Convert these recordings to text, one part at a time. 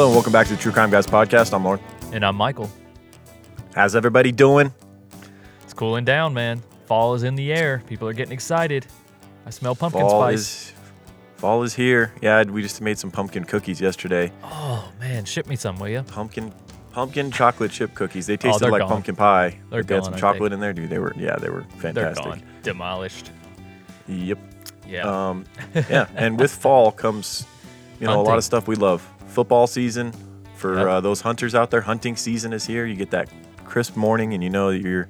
Hello and welcome back to the True Crime Guys podcast. I'm Lauren. And I'm Michael. How's everybody doing? It's cooling down, man. Fall is in the air. People are getting excited. I smell pumpkin Fall spice. is fall is here. Yeah, we just made some pumpkin cookies yesterday. Oh man, ship me some, will you? Pumpkin pumpkin chocolate chip cookies. They tasted Oh, like gone. pumpkin pie. They're they had some chocolate in there, dude. They were yeah, they were They're fantastic. gone, demolished. Yep. Yeah. Um, yeah, and with fall comes, you know, a lot of stuff we love. Football season for Yep. uh, those hunters out there. Hunting season is here. You get that crisp morning, and you know that you're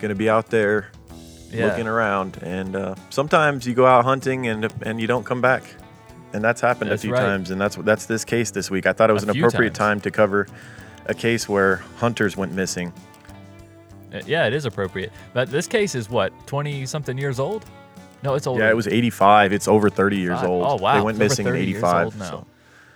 going to be out there yeah. looking around. And uh, sometimes you go out hunting and and you don't come back, and that's happened That's a few right. times. And that's that's this case this week. I thought it was A an appropriate times. time to cover a case where hunters went missing. Uh, yeah, it is appropriate. But this case is what, 20 something years old? No, it's old. Yeah, it was 85. It's over 30 years Five. old. Oh wow. They went missing in 30 years 85. old now. so-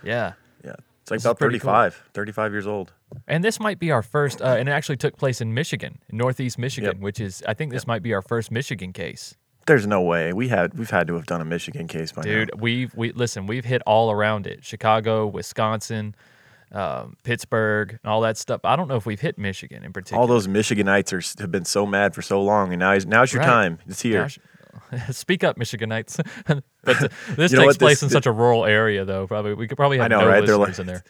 Yeah. yeah, it's like This about pretty cool. 35, 35 years old. And this might be our first, uh, and it actually took place in Michigan, in Northeast Michigan, Yep. which is, I think this might be our first Michigan case. There's no way we had we've had to have done a Michigan case by Dude, we've we listen. We've hit all around it: Chicago, Wisconsin, um, Pittsburgh, and all that stuff. I don't know if we've hit Michigan in particular. All those Michiganites are have been so mad for so long, and now is, now's your Right. time. It's here. Gosh. Speak up, Michiganites. but th- this You know takes place this- in such a rural area, though. Probably we could probably have know, no right? They're like- in there.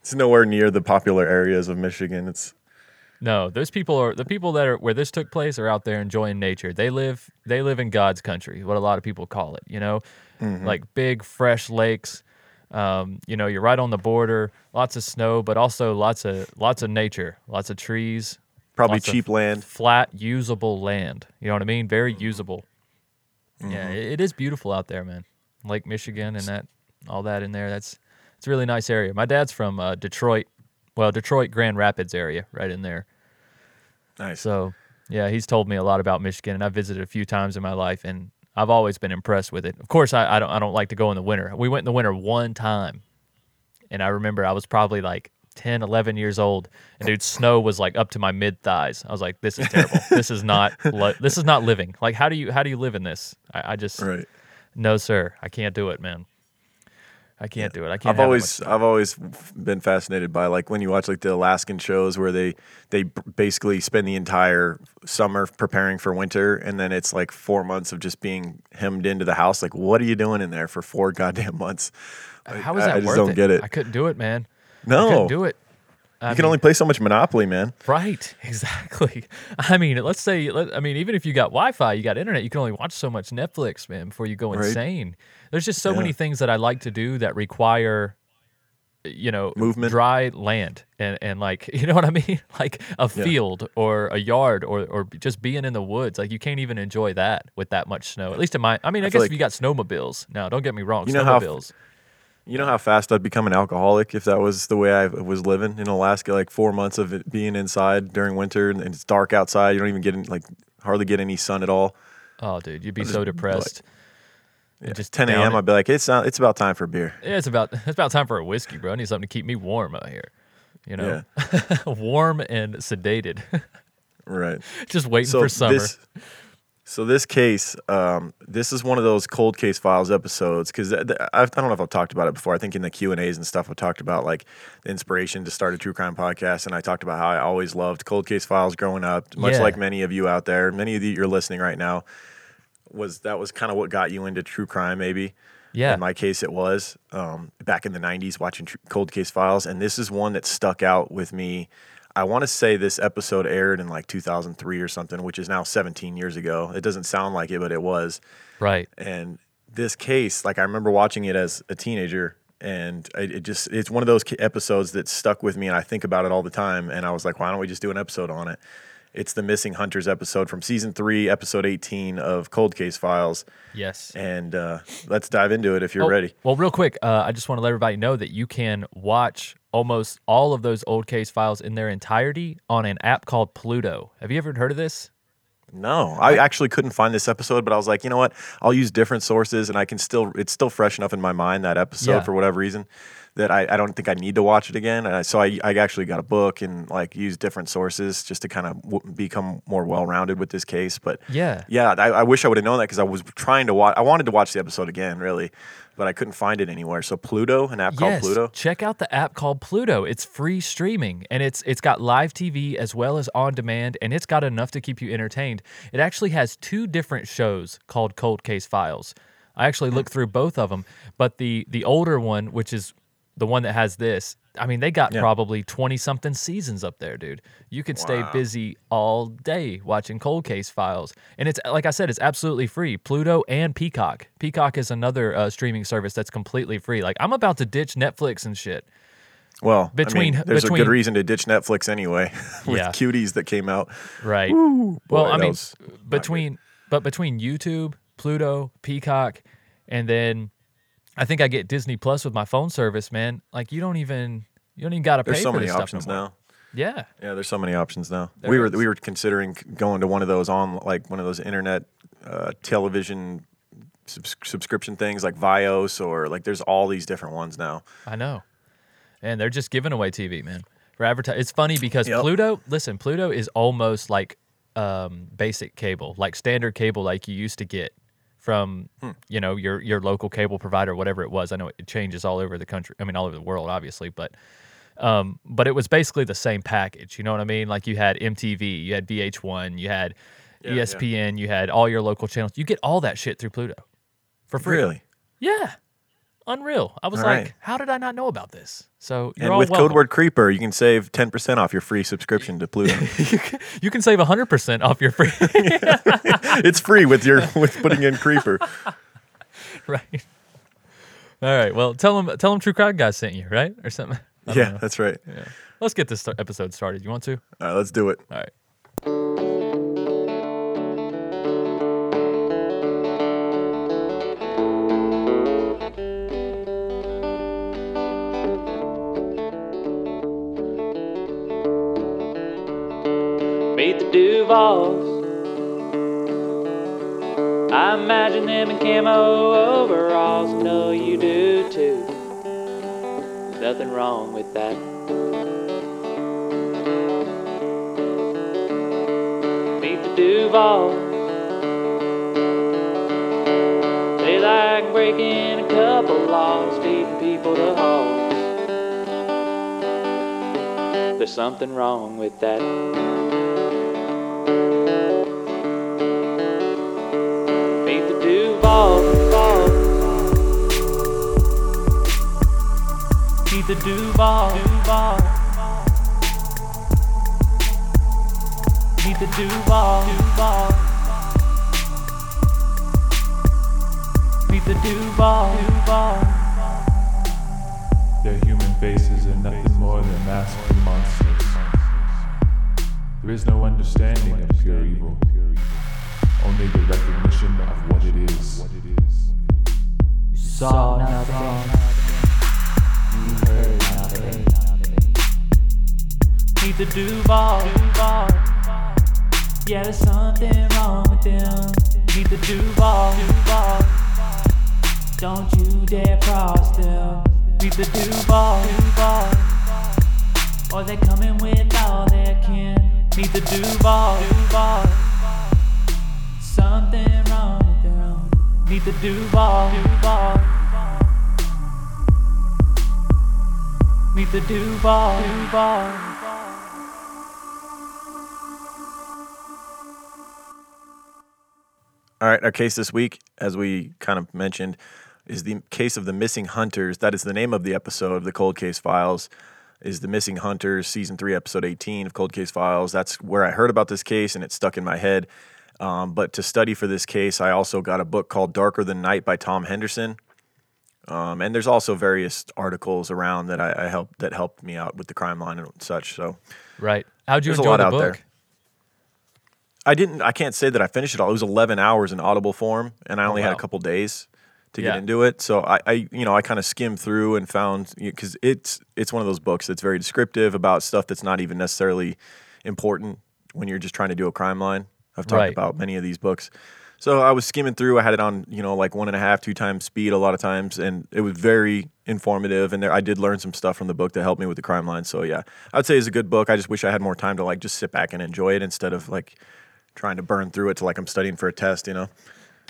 It's nowhere near the popular areas of Michigan. It's No, those people are the people that are where this took place are out there enjoying nature. They live they live in God's country, what a lot of people call it. You know, Mm-hmm. like big fresh lakes. Um, you know, you're right on the border, lots of snow, but also lots of lots of nature, lots of trees, probably cheap land. flat, usable land. You know what I mean? Very usable. Yeah, Mm-hmm. it, it is beautiful out there, man. Lake Michigan and that, all that in there. That's it's a really nice area. My dad's from uh, Detroit, well, Detroit Grand Rapids area, right in there. Nice. So yeah, he's told me a lot about Michigan, and I've visited a few times in my life, and I've always been impressed with it. Of course, I, I don't I don't like to go in the winter. We went in the winter one time, and I remember I was probably like 10, 11 years old, and dude, snow was like up to my mid thighs. I was like, this is terrible. this is not li- this is not living. Like, how do you how do you live in this? I, I just right. no, sir. I can't do it, man. I can't do it. I can't. I've always I've always been fascinated by like when you watch like the Alaskan shows where they they basically spend the entire summer preparing for winter and then it's like 4 months of just being hemmed into the house like what are you doing in there for 4 goddamn months? Like, how is I- that I just worth don't it? get it. I couldn't do it, man. I no. couldn't do it. I you can mean- only play so much Monopoly, man. Right, exactly. I mean, let's say, let, I mean, even if you got Wi-Fi, you got internet, you can only watch so much Netflix, man, before you go Right. insane. There's just so Yeah. many things that I like to do that require, you know, Movement. dry land, and and like, you know what I mean, like a Yeah. field or a yard or or just being in the woods. Like you can't even enjoy that with that much snow. At least in my, I mean, I, I guess feel if you got snowmobiles. Now, don't get me wrong, You know how- snowmobiles. You know how fast I'd become an alcoholic if that was the way I was living in Alaska. Like four months of it being inside during winter and it's dark outside. You don't even get in, like hardly get any sun at all. oh, dude, you'd be just so like- depressed. And Yeah. just 10 a.m. I'd be like, it's not, it's about time for a beer. Yeah, it's about it's about time for a whiskey, bro. I need something to keep me warm out here. You know, warm and sedated, Right. just waiting So for summer. this, so this case, um, this is one of those cold case files episodes because I, I don't know if I've talked about it before. I think in the Q and A's and stuff, I've talked about like the inspiration to start a true crime podcast, and I talked about how I always loved cold case files growing up, much Yeah. like many of you out there. Many of you you're listening right now. Was that was kind of what got you into true crime, maybe? yeah, In my case, it was um, back in the 90s watching tr- Cold Case Files. And this is one that stuck out with me. I want to say this episode aired in like 2003 or something, which is now 17 years ago. It doesn't sound like it, but it was. right. And this case, like I remember watching it as a teenager. And it, it just, it's one of those episodes that stuck with me. And I think about it all the time. And I was like, why don't we just do an episode on it? It's the Missing Hunters episode from season three, episode 18 of Cold Case Files. Yes. And uh, let's dive into it if you're Oh, ready. Well, real quick, uh, I just want to let everybody know that you can watch almost all of those old case files in their entirety on an app called Pluto. Have you ever heard of this? No, I actually couldn't find this episode, but I was like, you know what? I'll use different sources, and I can still. It's still fresh enough in my mind that episode Yeah. for whatever reason that I, I don't think I need to watch it again. And I, so I, I actually got a book and like used different sources just to kind of w- become more well rounded with this case. But Yeah. yeah, I, I wish I would have known that because I was trying to watch. I wanted to watch the episode again, really, but I couldn't find it anywhere. So Pluto, an app called yes, Pluto. check out the app called Pluto. It's free streaming and it's it's got live TV as well as on demand and it's got enough to keep you entertained. It actually has two different shows called Cold Case Files. I actually looked through both of them, but the the older one, which is the one that has this, I mean, they got Yeah. probably 20 something seasons up there, dude. You can stay Wow. busy all day watching Cold Case Files. And it's, like I said, it's absolutely free. Pluto and Peacock. Peacock is another uh, streaming service that's completely free. Like, I'm about to ditch Netflix and shit. Well, Between- I mean, there's a good reason to ditch Netflix anyway with Yeah. cuties that came out. Right. well, boy, I mean, between, but between YouTube, Pluto, Peacock, and then I think I get Disney Plus with my phone service, man. Like, you don't even, you don't even got to pay There's so for many options no now. Yeah. Yeah, there's so many options now. There we were we were considering going to one of those on like one of those internet uh, television subs- subscription things like Vios or like there's all these different ones now. I know. And they're just giving away TV, man. For advertising. It's funny because Yep. Pluto, listen, Pluto is almost like um, basic cable, like standard cable like you used to get from, Hmm. you know, your your local cable provider, whatever it was. I know it changes all over the country. I mean, all over the world, obviously, but um, but it was basically the same package. You know what I mean? Like you had MTV, you had VH1, you had Yeah, yeah. ESPN, you had all your local channels. You get all that shit through Pluto for free. Really? Yeah. Unreal. I was All like, right. how did I not know about this? So you're and all with welcome. code word creeper, you can save 10% off your free subscription to Pluto. you can save 100% off your free. it's free with your with putting in creeper. right. All right. Well, tell them, tell them True Crime Guy sent you, right? Or something. Yeah, know. that's right. Yeah. Let's get this episode started. You want to? All right, let's do it. All right. Them in camo overalls. No, you do too. Nothing wrong with that. Meet the Duvalls. They like breaking a couple laws, feeding people to hogs. There's something wrong with that. The Duvall. Duvall. Meet the Duvall. Duvall. Meet the Duvall. Duvall. Their human faces are nothing more than masked monsters. There is no understanding of pure evil, only the recognition of what it is. Saw nothing. Meet the Duvall. Duvall. Yeah, there's something wrong with them. Meet the Duvall. Duvall. Don't you dare cross them. Meet the Duvall. Duvall. Or they coming with all their kin. Meet the Duvall. Duvall. Something wrong with them. Meet the Duvall. Duvall. Meet the Duvall. Duvall. All right, our case this week, as we kind of mentioned, is the case of the missing hunters. That is the name of the episode of the Cold Case Files. Is the missing hunters season three, episode eighteen of Cold Case Files? That's where I heard about this case, and it stuck in my head. Um, but to study for this case, I also got a book called Darker Than Night by Tom Henderson. Um, and there's also various articles around that I, I helped that helped me out with the crime line and such. So Right. How'd you There's a enjoy lot the out book? there. I didn't. I can't say that I finished it all. It was 11 hours in Audible form, and I oh, only had Oh, wow. a couple days to Yeah. get into it. So I, I you know, I kind of skimmed through and found because it's it's one of those books that's very descriptive about stuff that's not even necessarily important when you're just trying to do a crime line. I've talked Right. about many of these books. So I was skimming through. I had it on, you know, like one and a half, two times speed a lot of times, and it was very informative. And there, I did learn some stuff from the book that helped me with the crime line. So yeah, I'd say it's a good book. I just wish I had more time to like just sit back and enjoy it instead of like trying to burn through it to like I'm studying for a test. You know?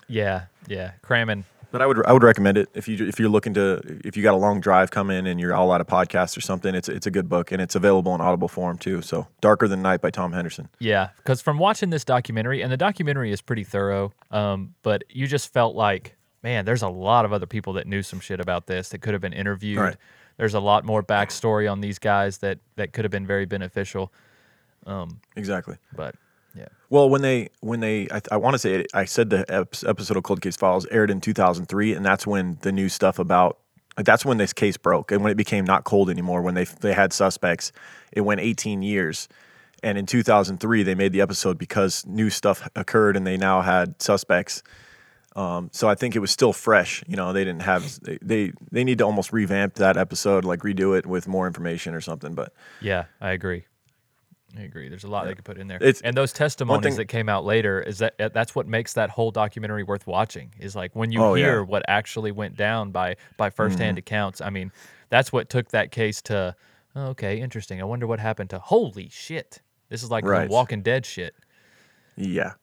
Yeah, yeah. Cramming But I would I would recommend it if you if you're looking to if you got a long drive coming and you're all out of podcasts or something. It's it's a good book and it's available in Audible form too. So Darker Than Night by Tom Henderson. Yeah, because from watching this documentary, and the documentary is pretty thorough, um, but you just felt like, man, there's a lot of other people that knew some shit about this that could have been interviewed. Right. There's a lot more backstory on these guys that that could have been very beneficial. Um, Exactly. But yeah, Well, when they when they I, I want to say it, I said the ep- episode of Cold Case Files aired in 2003, and that's when the new stuff about like, that's when this case broke and when it became not cold anymore. When they they had suspects, it went 18 years, and in 2003 they made the episode because new stuff occurred and they now had suspects. Um, so I think it was still fresh. You know, they didn't have they, they they need to almost revamp that episode, like redo it with more information or something. But yeah, I agree. I agree. There's a lot they could put in there, It's- and those testimonies thing- that came out later is that that's what makes that whole documentary worth watching. Is like when you Oh, yeah. Mm-hmm. hear what actually went down by by firsthand accounts. I mean, that's what took that case to. oh, okay, interesting. I wonder what happened to. Holy shit! This is like Right. Walking Dead shit. yeah,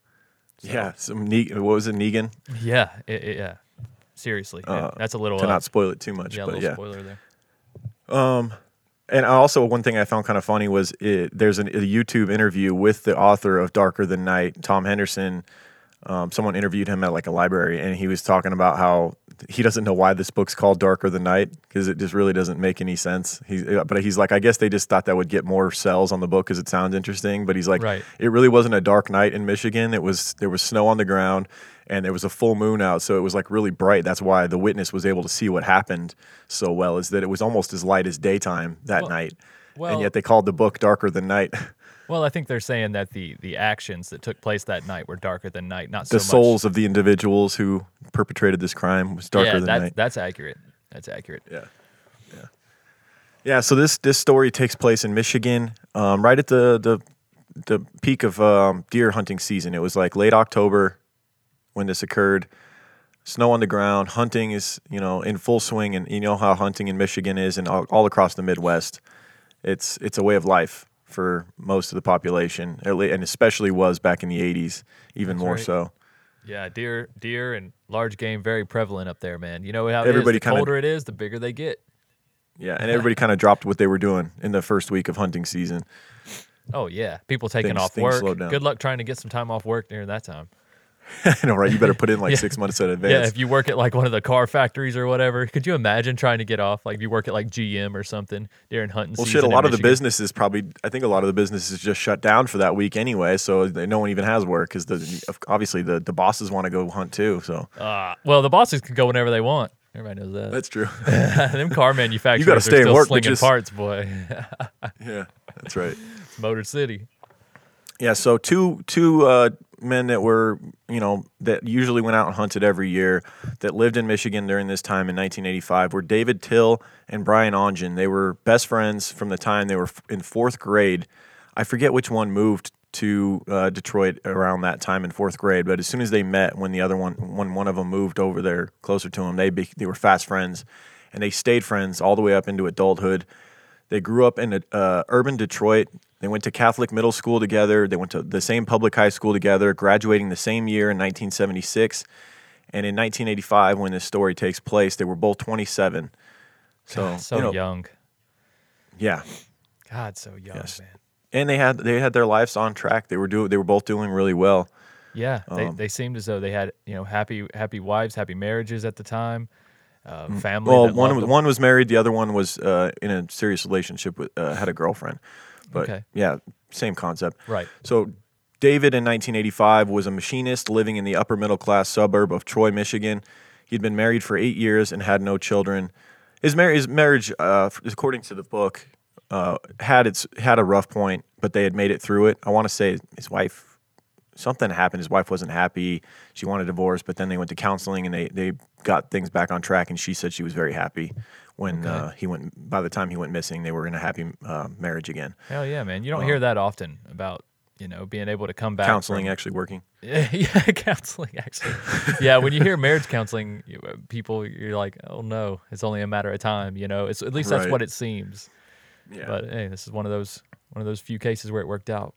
yeah. Some ne- what was it, Negan? Yeah, it, it- yeah. Seriously, yeah, that's a little. Uh, to uh, not spoil it too much, yeah, a but little yeah. spoiler there. And also, one thing I found kind of funny was it, there's an, a YouTube interview with the author of Darker Than Night, Tom Henderson. Um, someone interviewed him at like a library, and he was talking about how he doesn't know why this book's called Darker Than Night because it just really doesn't make any sense. He's, but he's like, I guess they just thought that would get more sales on the book because it sounds interesting. But he's like, Right. it really wasn't a dark night in Michigan. It was there was snow on the ground and there was a full moon out, so it was like really bright. That's why the witness was able to see what happened so well. Is that it was almost as light as daytime that Well- night, well- and yet they called the book darker than night. Well, I think they're saying that the the actions that took place that night were darker than night, not the so much. souls of the individuals who perpetrated this crime was darker yeah, than that's, night. that's accurate. That's accurate. Yeah. Yeah. Yeah. So this this story takes place in Michigan, um, right at the the the peak of um, deer hunting season. It was like late October when this occurred. Snow on the ground, hunting is you know in full swing, and you know how hunting in Michigan is, and all, all across the Midwest. It's it's a way of life for most of the population, and especially was back in the '80s, even That's more right. so. Yeah, deer, deer, and large game very prevalent up there, man. You know how is, Everybody the kinda- colder it is, the bigger they get. Yeah, and everybody kind of dropped what they were doing in the first week of hunting season. Oh yeah, people taking Things- off work. Good luck trying to get some time off work during that time. I know, right? You better put in like Yeah. six months in advance. Yeah, if you work at like one of the car factories or whatever, could you imagine trying to get off? Like if you work at like GM or something during hunting well, season. shit. A lot of the businesses probably. I think a lot of the businesses just shut down for that week anyway, so they, no one even has work because the obviously the, the bosses want to go hunt too. So Uh, well, the bosses can go whenever they want. Everybody knows that. that's true. Them car manufacturers You stay are still work, slinging just- parts, boy. yeah, that's right. Motor City. Yeah, so two two uh, men that were you know that usually went out and hunted every year that lived in Michigan during this time in 1985 were David Tyll and Brian Ognjan. They were best friends from the time they were in fourth grade. I forget which one moved to uh, Detroit around that time in fourth grade, but as soon as they met, when the other one when one of them moved over there closer to him, they be, they were fast friends, and they stayed friends all the way up into adulthood. They grew up in uh, urban Detroit. They went to Catholic middle school together. They went to the same public high school together, graduating the same year in 1976. And in 1985, when this story takes place, they were both 27. So, So you know, young. yeah. God, so young, Yes. man. And they had they had their lives on track. They were do they were both doing really well. Yeah, they, Um, they seemed as though they had you know happy happy wives, happy marriages at the time, uh, family. Mm. Well, one was one was married. The other one was uh, in a serious relationship with uh, had a girlfriend. But Okay. yeah, same concept. Right. So David in 1985 was a machinist living in the upper middle class suburb of Troy, Michigan. He'd been married for eight years and had no children. His, mar- his marriage, uh, according to the book, uh, had its had a rough point, but they had made it through it. I want to say his wife, something happened. His wife wasn't happy. She wanted a divorce, but then they went to counseling and they they got things back on track. And she said she was very happy when uh, he went. By the time he went missing, they were in a happy uh, marriage again. Hell yeah, man! You don't hear that often about you know being able to come back. Counseling from- actually working. yeah, counseling actually. yeah, when you hear marriage counseling, uh, people you're like, oh no, it's only a matter of time. You know, it's at least that's Right. what it seems. Yeah. But hey, this is one of those one of those few cases where it worked out.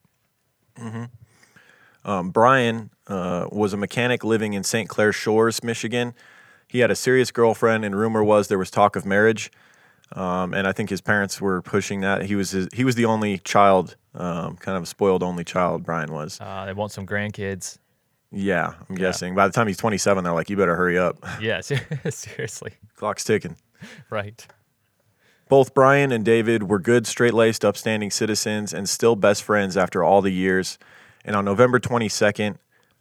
Um, Brian uh, was a mechanic living in St. Clair Shores, Michigan. He had a serious girlfriend, and rumor was there was talk of marriage. Um, and I think his parents were pushing that. He was his, he was the only child, um, kind of a spoiled only child. Brian was. Uh, they want some grandkids. Yeah, I'm guessing. By the time he's 27, they're like, "You better hurry up. Yeah, seriously. Clock's ticking." Right. Both Brian and David were good, straight laced, upstanding citizens and still best friends after all the years. And on November 22nd,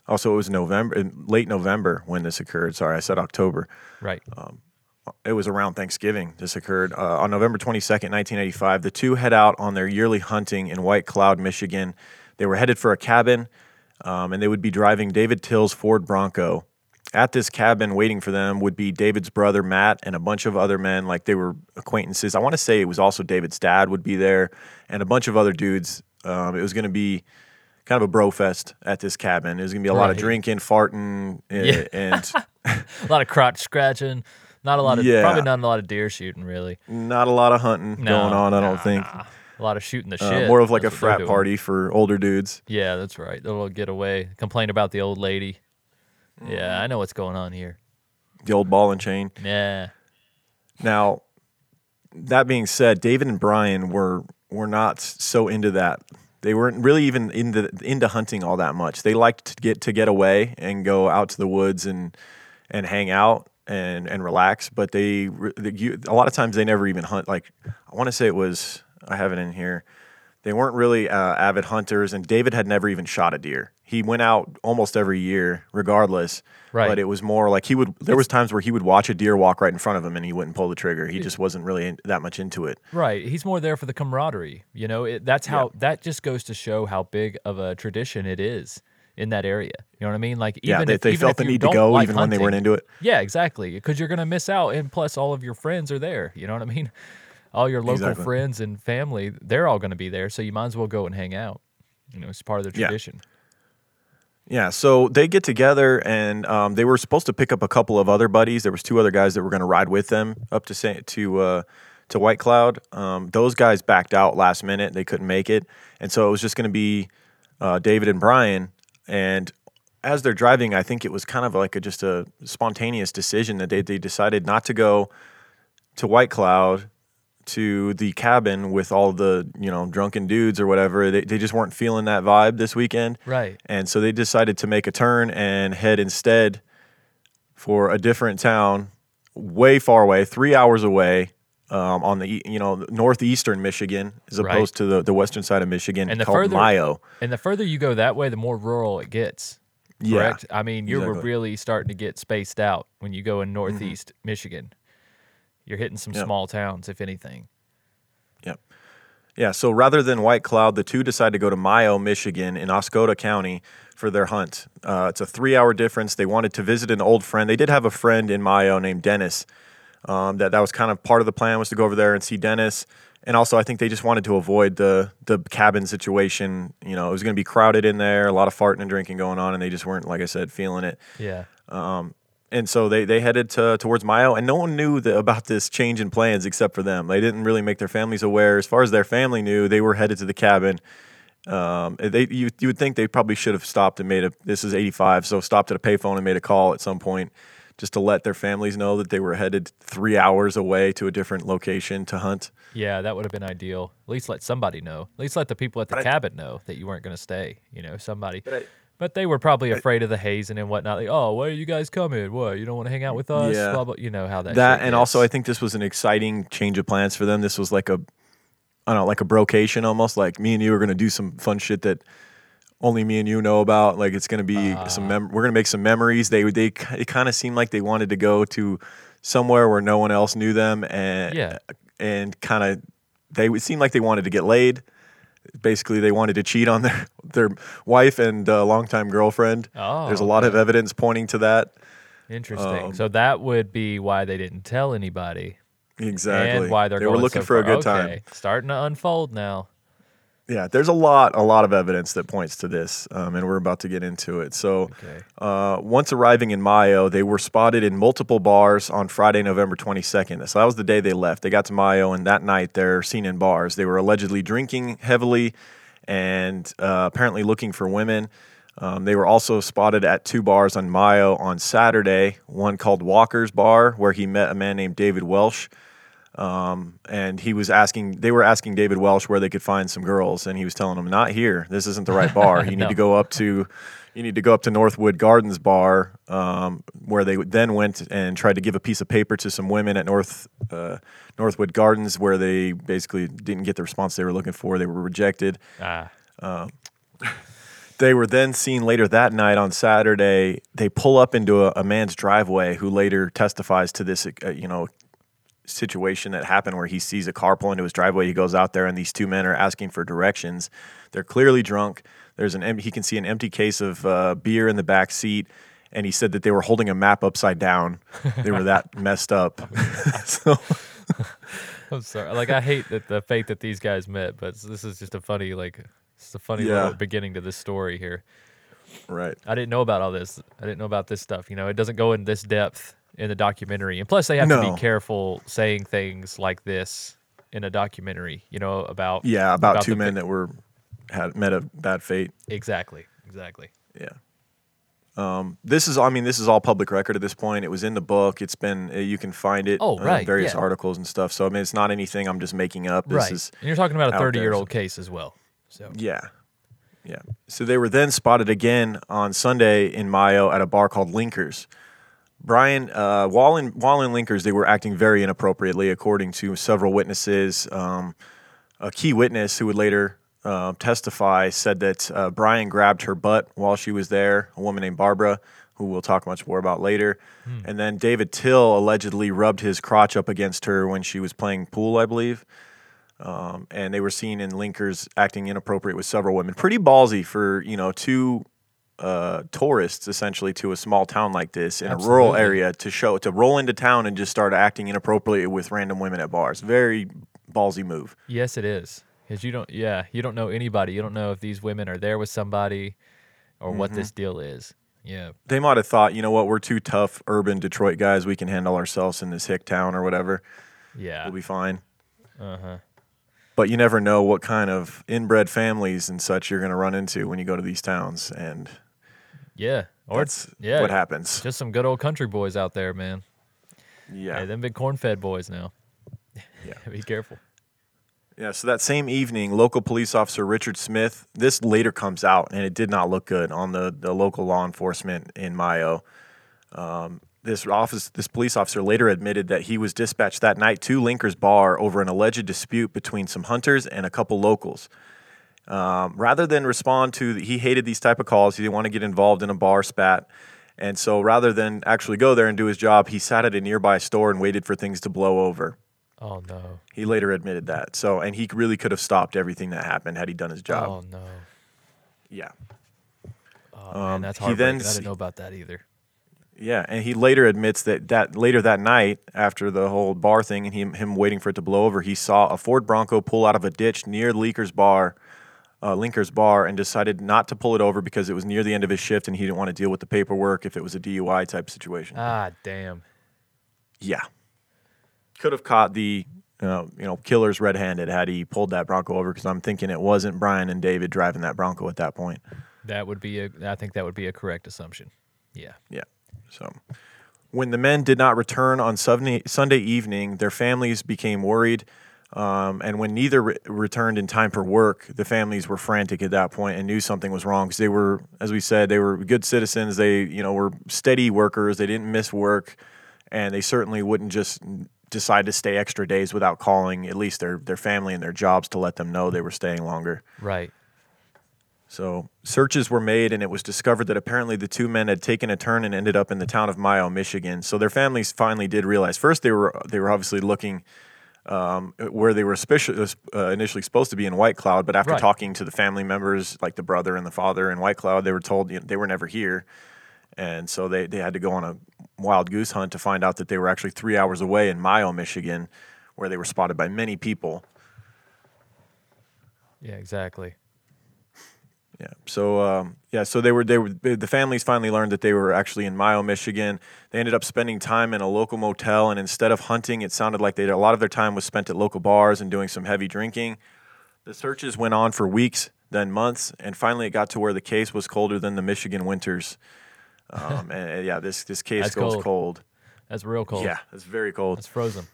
also it was November, late November when this occurred. Sorry, I said October. Right. It was around Thanksgiving. This occurred uh, on November 22nd, 1985. The two head out on their yearly hunting in White Cloud, Michigan. They were headed for a cabin, um, and they would be driving David Tyll's Ford Bronco. At this cabin, waiting for them would be David's brother Matt and a bunch of other men, like they were acquaintances. I want to say it was also David's dad would be there, and a bunch of other dudes. Um, it was going to be kind of a bro fest at this cabin. Going to be a lot of drinking, farting, uh, Yeah. and A lot of crotch scratching. Not a lot of Yeah. probably not a lot of deer shooting really. not a lot of hunting No, going on. I don't think. nah. A lot of shooting the Uh, shit. more of like a That's they're frat party for older dudes. Yeah, that's right. They'll get away. Complain about the old lady. Mm-hmm. Yeah, I know what's going on here. The old ball and chain. Yeah. Now, that being said, David and Brian were were not so into that. They weren't really even into into hunting all that much. They liked to get to get away and go out to the woods and and hang out and and relax. But they, re- the- you, a lot of times they never even hunt. Like I want to say it was I have it in here. They weren't really uh, avid hunters, and David had never even shot a deer. He went out almost every year, regardless. Right. But it was more like he would. There was times where he would watch a deer walk right in front of him, and he wouldn't pull the trigger. He just wasn't really in, that much into it. Right. He's more there for the camaraderie. You know, it, that's how that just goes to show how big of a tradition it is in that area. You know what I mean? Like Yeah, even they, if, they even felt if the need to go like even when they weren't into it. Yeah, exactly. Because you're gonna miss out, and plus all of your friends are there. You know what I mean? All your local Exactly. friends and family, they're all gonna be there. So you might as well go and hang out. You know, it's part of the tradition. Yeah, Yeah, so they get together, and um, they were supposed to pick up a couple of other buddies. There was two other guys that were going to ride with them up to to uh, to White Cloud. Um, those guys backed out last minute; they couldn't make it, and so it was just going to be uh, David and Brian. And as they're driving, I think it was kind of like a, just a spontaneous decision that they they decided not to go to White Cloud to the cabin with all the you know drunken dudes or whatever. They they just weren't feeling that vibe this weekend. Right. And so they decided to make a turn and head instead for a different town, way far away, three hours away, um, on the you know northeastern Michigan, as Right. opposed to the, the western side of Michigan, And the called further- Mayo. And the further you go that way, the more rural it gets. Yeah, I mean, you were exactly. really starting to get spaced out when you go in northeast Michigan. You're hitting some Yep. small towns, if anything. Yep. Yeah. So rather than White Cloud, the two decided to go to Mayo, Michigan, in Oscoda County for their hunt. Uh, it's a three-hour difference. They wanted to visit an old friend. They did have a friend in Mayo named Dennis. Um, that that was kind of part of the plan was to go over there and see Dennis. And also, I think they just wanted to avoid the the cabin situation. You know, it was going to be crowded in there, a lot of farting and drinking going on, and they just weren't, like I said, feeling it. Yeah. And so they, they headed to, towards Mayo, and no one knew the, about this change in plans except for them. They didn't really make their families aware. As far as their family knew, they were headed to the cabin. Um, they you you would think they probably should have stopped and made a. This is eighty five, so stopped at a payphone and made a call at some point, just to let their families know that they were headed three hours away to a different location to hunt. Yeah, that would have been ideal. At least let somebody know. At least let the people at the I- cabin know that you weren't going to stay. You know, somebody. I- But they were probably afraid of the hazing and whatnot. Like, oh, why are you guys coming? What? You don't want to hang out with us? Yeah. Blah, blah. You know how that. that and also I think this was an exciting change of plans for them. This was like a I don't know, like a brocation almost. Like me and you are gonna do some fun shit that only me and you know about. Like it's gonna be some uh. mem- we're gonna make some memories. They they it kind of seemed like they wanted to go to somewhere where no one else knew them and Yeah. and kind of they would seem like they wanted to get laid. Basically, they wanted to cheat on their their wife and uh, longtime girlfriend. Oh, There's a Oh, lot of evidence pointing to that. interesting. um, so that would be why they didn't tell anybody. Exactly. And why they're they going were looking so for a good time. Starting to unfold now. Yeah, there's a lot, a lot of evidence that points to this, um, and we're about to get into it. So, Okay. uh, once arriving in Mayo, they were spotted in multiple bars on Friday, November 22nd. So that was the day they left. They got to Mayo, and that night they're seen in bars. They were allegedly drinking heavily and uh, apparently looking for women. Um, they were also spotted at two bars on Mayo on Saturday. One called Walker's Bar, where he met a man named David Welsh. Um, and he was asking, they were asking David Welsh where they could find some girls, and he was telling them, "Not here. This isn't the right bar. You need No. to go up to, you need to go up to Northwood Gardens Bar, um, where they then went and tried to give a piece of paper to some women at North uh, Northwood Gardens, where they basically didn't get the response they were looking for. They were rejected. Ah, They were then seen later that night on Saturday. They pull up into a, a man's driveway who later testifies to this, uh, you know, situation that happened where he sees a car pull into his driveway. He goes out there, and these two men are asking for directions. They're clearly drunk. There's an he can see an empty case of uh, beer in the back seat, and he said that they were holding a map upside down. They were that messed up. so I'm sorry. Like I hate that the fate that these guys met, but this is just a funny like it's a funny Yeah. little beginning to this story here. right. I didn't know about all this. I didn't know about this stuff. You know, it doesn't go in this depth in the documentary, and plus they have to be careful saying things like this in a documentary. You know about Yeah, about, two men that were had met a bad fate. exactly, exactly. Yeah. Um, this is, I mean, this is all public record at this point. It was in the book. It's been, uh, you can find it. Oh, uh, right, in various yeah. articles and stuff. So I mean, it's not anything I'm just making up. This right, is, and you're talking about a 30 year so- old case as well. So yeah, yeah. So they were then spotted again on Sunday in Mayo at a bar called Linkers. Brian, uh, while in while in Linkers, they were acting very inappropriately, according to several witnesses. Um, a key witness who would later uh, testify said that uh, Brian grabbed her butt while she was there, a woman named Barbara, who we'll talk much more about later. And then David Tyll allegedly rubbed his crotch up against her when she was playing pool, I believe. Um, and they were seen in Linkers acting inappropriate with several women. Pretty ballsy for, you know, two uh, tourists essentially to a small town like this in a rural area to show, to roll into town and just start acting inappropriately with random women at bars. Very ballsy move. yes, it is because you don't. Yeah, you don't know anybody. You don't know if these women are there with somebody or what Mm-hmm. this deal is. Yeah, they might have thought, you know what, we're two tough urban Detroit guys. We can handle ourselves in this hick town or whatever. yeah. We'll be fine. Uh huh. But you never know what kind of inbred families and such you're going to run into when you go to these towns. And Yeah. Or that's yeah, what happens. just some good old country boys out there, man. Yeah. Hey, them big corn fed boys now. Yeah. Be careful. Yeah, so that same evening, local police officer Richard Smith, this later comes out, and it did not look good on the, the local law enforcement in Mayo. Um, this office, this police officer later admitted that he was dispatched that night to Linker's Bar over an alleged dispute between some hunters and a couple locals. Um, rather than respond to, he hated these type of calls. He didn't want to get involved in a bar spat, and so rather than actually go there and do his job, he sat at a nearby store and waited for things to blow over. Oh no. He later admitted that. So, and he really could have stopped everything that happened had he done his job. Oh no. Yeah. Oh man, Um, that's he heartbreaking. then I didn't know about that either. Yeah. And he later admits that, that later that night, after the whole bar thing and him, him waiting for it to blow over, he saw a Ford Bronco pull out of a ditch near Leaker's Bar, uh, Linker's Bar, and decided not to pull it over because it was near the end of his shift and he didn't want to deal with the paperwork if it was a DUI type situation. Ah, damn. yeah. Could have caught the. Uh, you know, killers red-handed had he pulled that Bronco over because I'm thinking it wasn't Brian and David driving that Bronco at that point. That would be a. I think that would be a correct assumption. Yeah. Yeah. So when the men did not return on Sunday, Sunday evening, their families became worried. Um, and when neither re- returned in time for work, the families were frantic at that point and knew something was wrong because they were, as we said, they were good citizens. They, you know, were steady workers. They didn't miss work, and they certainly wouldn't just decide to stay extra days without calling at least their their family and their jobs to let them know they were staying longer. Right. So searches were made, and it was discovered that apparently the two men had taken a turn and ended up in the town of Mayo, Michigan. So their families finally did realize. First, they were they were obviously looking um, where they were speci- uh, initially supposed to be in White Cloud, but after Right. talking to the family members, like the brother and the father in White Cloud, they were told you know, they were never here, and so they they had to go on a wild goose hunt to find out that they were actually three hours away in Mayo, Michigan, where they were spotted by many people. Yeah. Exactly. Yeah. So um, yeah. So they were they were the families finally learned that they were actually in Mayo, Michigan. They ended up spending time in a local motel, and instead of hunting, it sounded like they a lot of their time was spent at local bars and doing some heavy drinking. The searches went on for weeks. then months, and finally it got to where the case was colder than the Michigan winters. Um, and, yeah, this this case That's goes cold. cold. That's real cold. Yeah, it's very cold. It's frozen.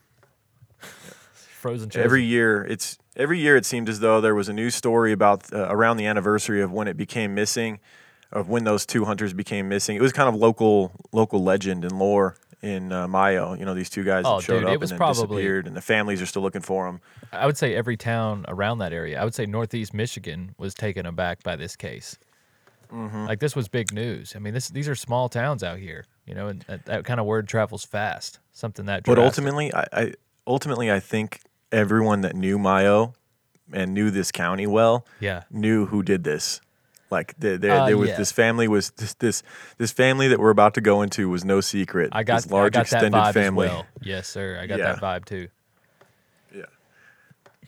Frozen. Chosen. Every year, it's every year it seemed as though there was a new story about uh, around the anniversary of when it became missing, of when those two hunters became missing. It was kind of local local legend and lore in uh, Mayo. You know, these two guys Oh, showed dude, up and then probably- disappeared, and the families are still looking for them. I would say every town around that area. I would say Northeast Michigan was taken aback by this case. Mm-hmm. Like this was big news. I mean, this these are small towns out here, you know, and that, that kind of word travels fast. Something that. But ultimately, I, I ultimately I think everyone that knew Mayo and knew this county well yeah, knew who did this. Like there, there, Uh, there was yeah. this family was this, this this family that we're about to go into was no secret. I got this large I got that extended vibe family. well. Yes, sir. I got Yeah. that vibe too. Yeah.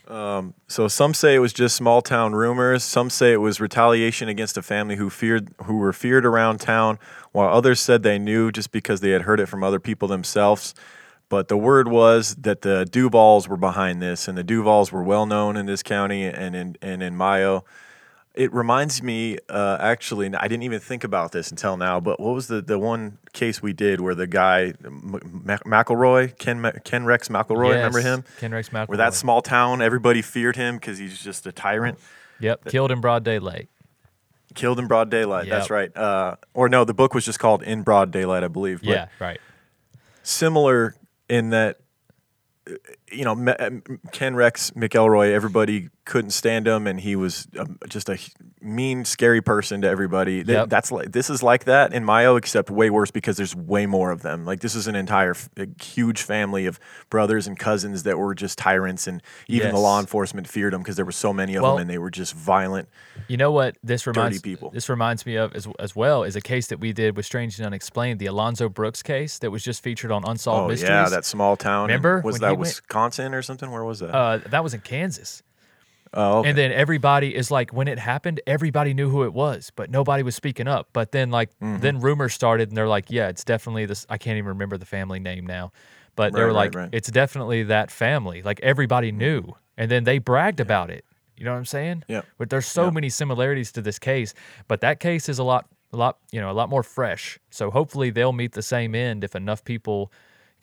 Um, so some say it was just small town rumors. Some say it was retaliation against a family who feared who were feared around town, while others said they knew just because they had heard it from other people themselves. But the word was that the Duvalls were behind this, and the Duvalls were well known in this county and in and in Mayo. It reminds me, uh, actually, I didn't even think about this until now. But what was the, the one case we did where the guy M- Mac- McElroy, Ken Ken Rex McElroy, remember him? Ken Rex McElroy. Where that small town, everybody feared him because he's just a tyrant. Yep, killed in broad daylight. Killed in broad daylight. That's right. Uh, or no, the book was just called In Broad Daylight, I believe. But Yeah, right. Similar in that, you know, uh, Ken Rex McElroy, everybody couldn't stand him, and he was um, just a mean, scary person to everybody. Yep. That's like this is like that in Mayo, except way worse because there's way more of them. Like this is an entire huge family of brothers and cousins that were just tyrants, and even the law enforcement feared them because there were so many of Well- them, and they were just violent. You know what this reminds people. This reminds me of as, as well is a case that we did with Strange and Unexplained, the Alonzo Brooks case that was just featured on Unsolved Oh Mysteries. yeah, that small town. Remember Was that he went- Wisconsin or something? Where was that? uh, that was in Kansas. oh, okay. And then everybody is like, when it happened, everybody knew who it was, but nobody was speaking up. But then, like, Mm-hmm. then rumors started, and they're like, yeah, it's definitely this. I can't even remember the family name now, but they Right, were right, like, right. it's definitely that family. Like everybody knew, and then they bragged about it. You know what I'm saying? Yeah. But there's so Yeah. many similarities to this case, but that case is a lot, a lot, you know, a lot more fresh. So hopefully they'll meet the same end if enough people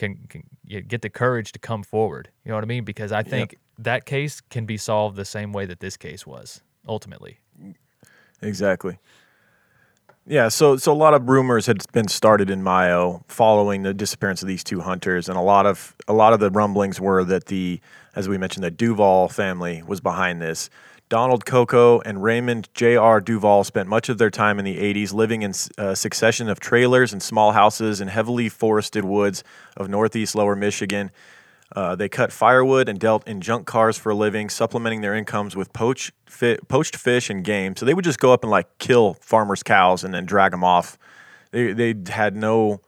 can, can get the courage to come forward. You know what I mean? Because I think that case can be solved the same way that this case was ultimately. Exactly. Yeah, so so a lot of rumors had been started in Mayo following the disappearance of these two hunters, and a lot of a lot of the rumblings were that the, as we mentioned, the Duvall family was behind this. Donald Coco and Raymond J.R. Duvall spent much of their time in the 80s living in a uh, succession of trailers and small houses in heavily forested woods of northeast lower Michigan. Uh, they cut firewood and dealt in junk cars for a living, supplementing their incomes with poach, fi- poached fish and game. So they would just go up and like kill farmers' cows and then drag them off. They they had no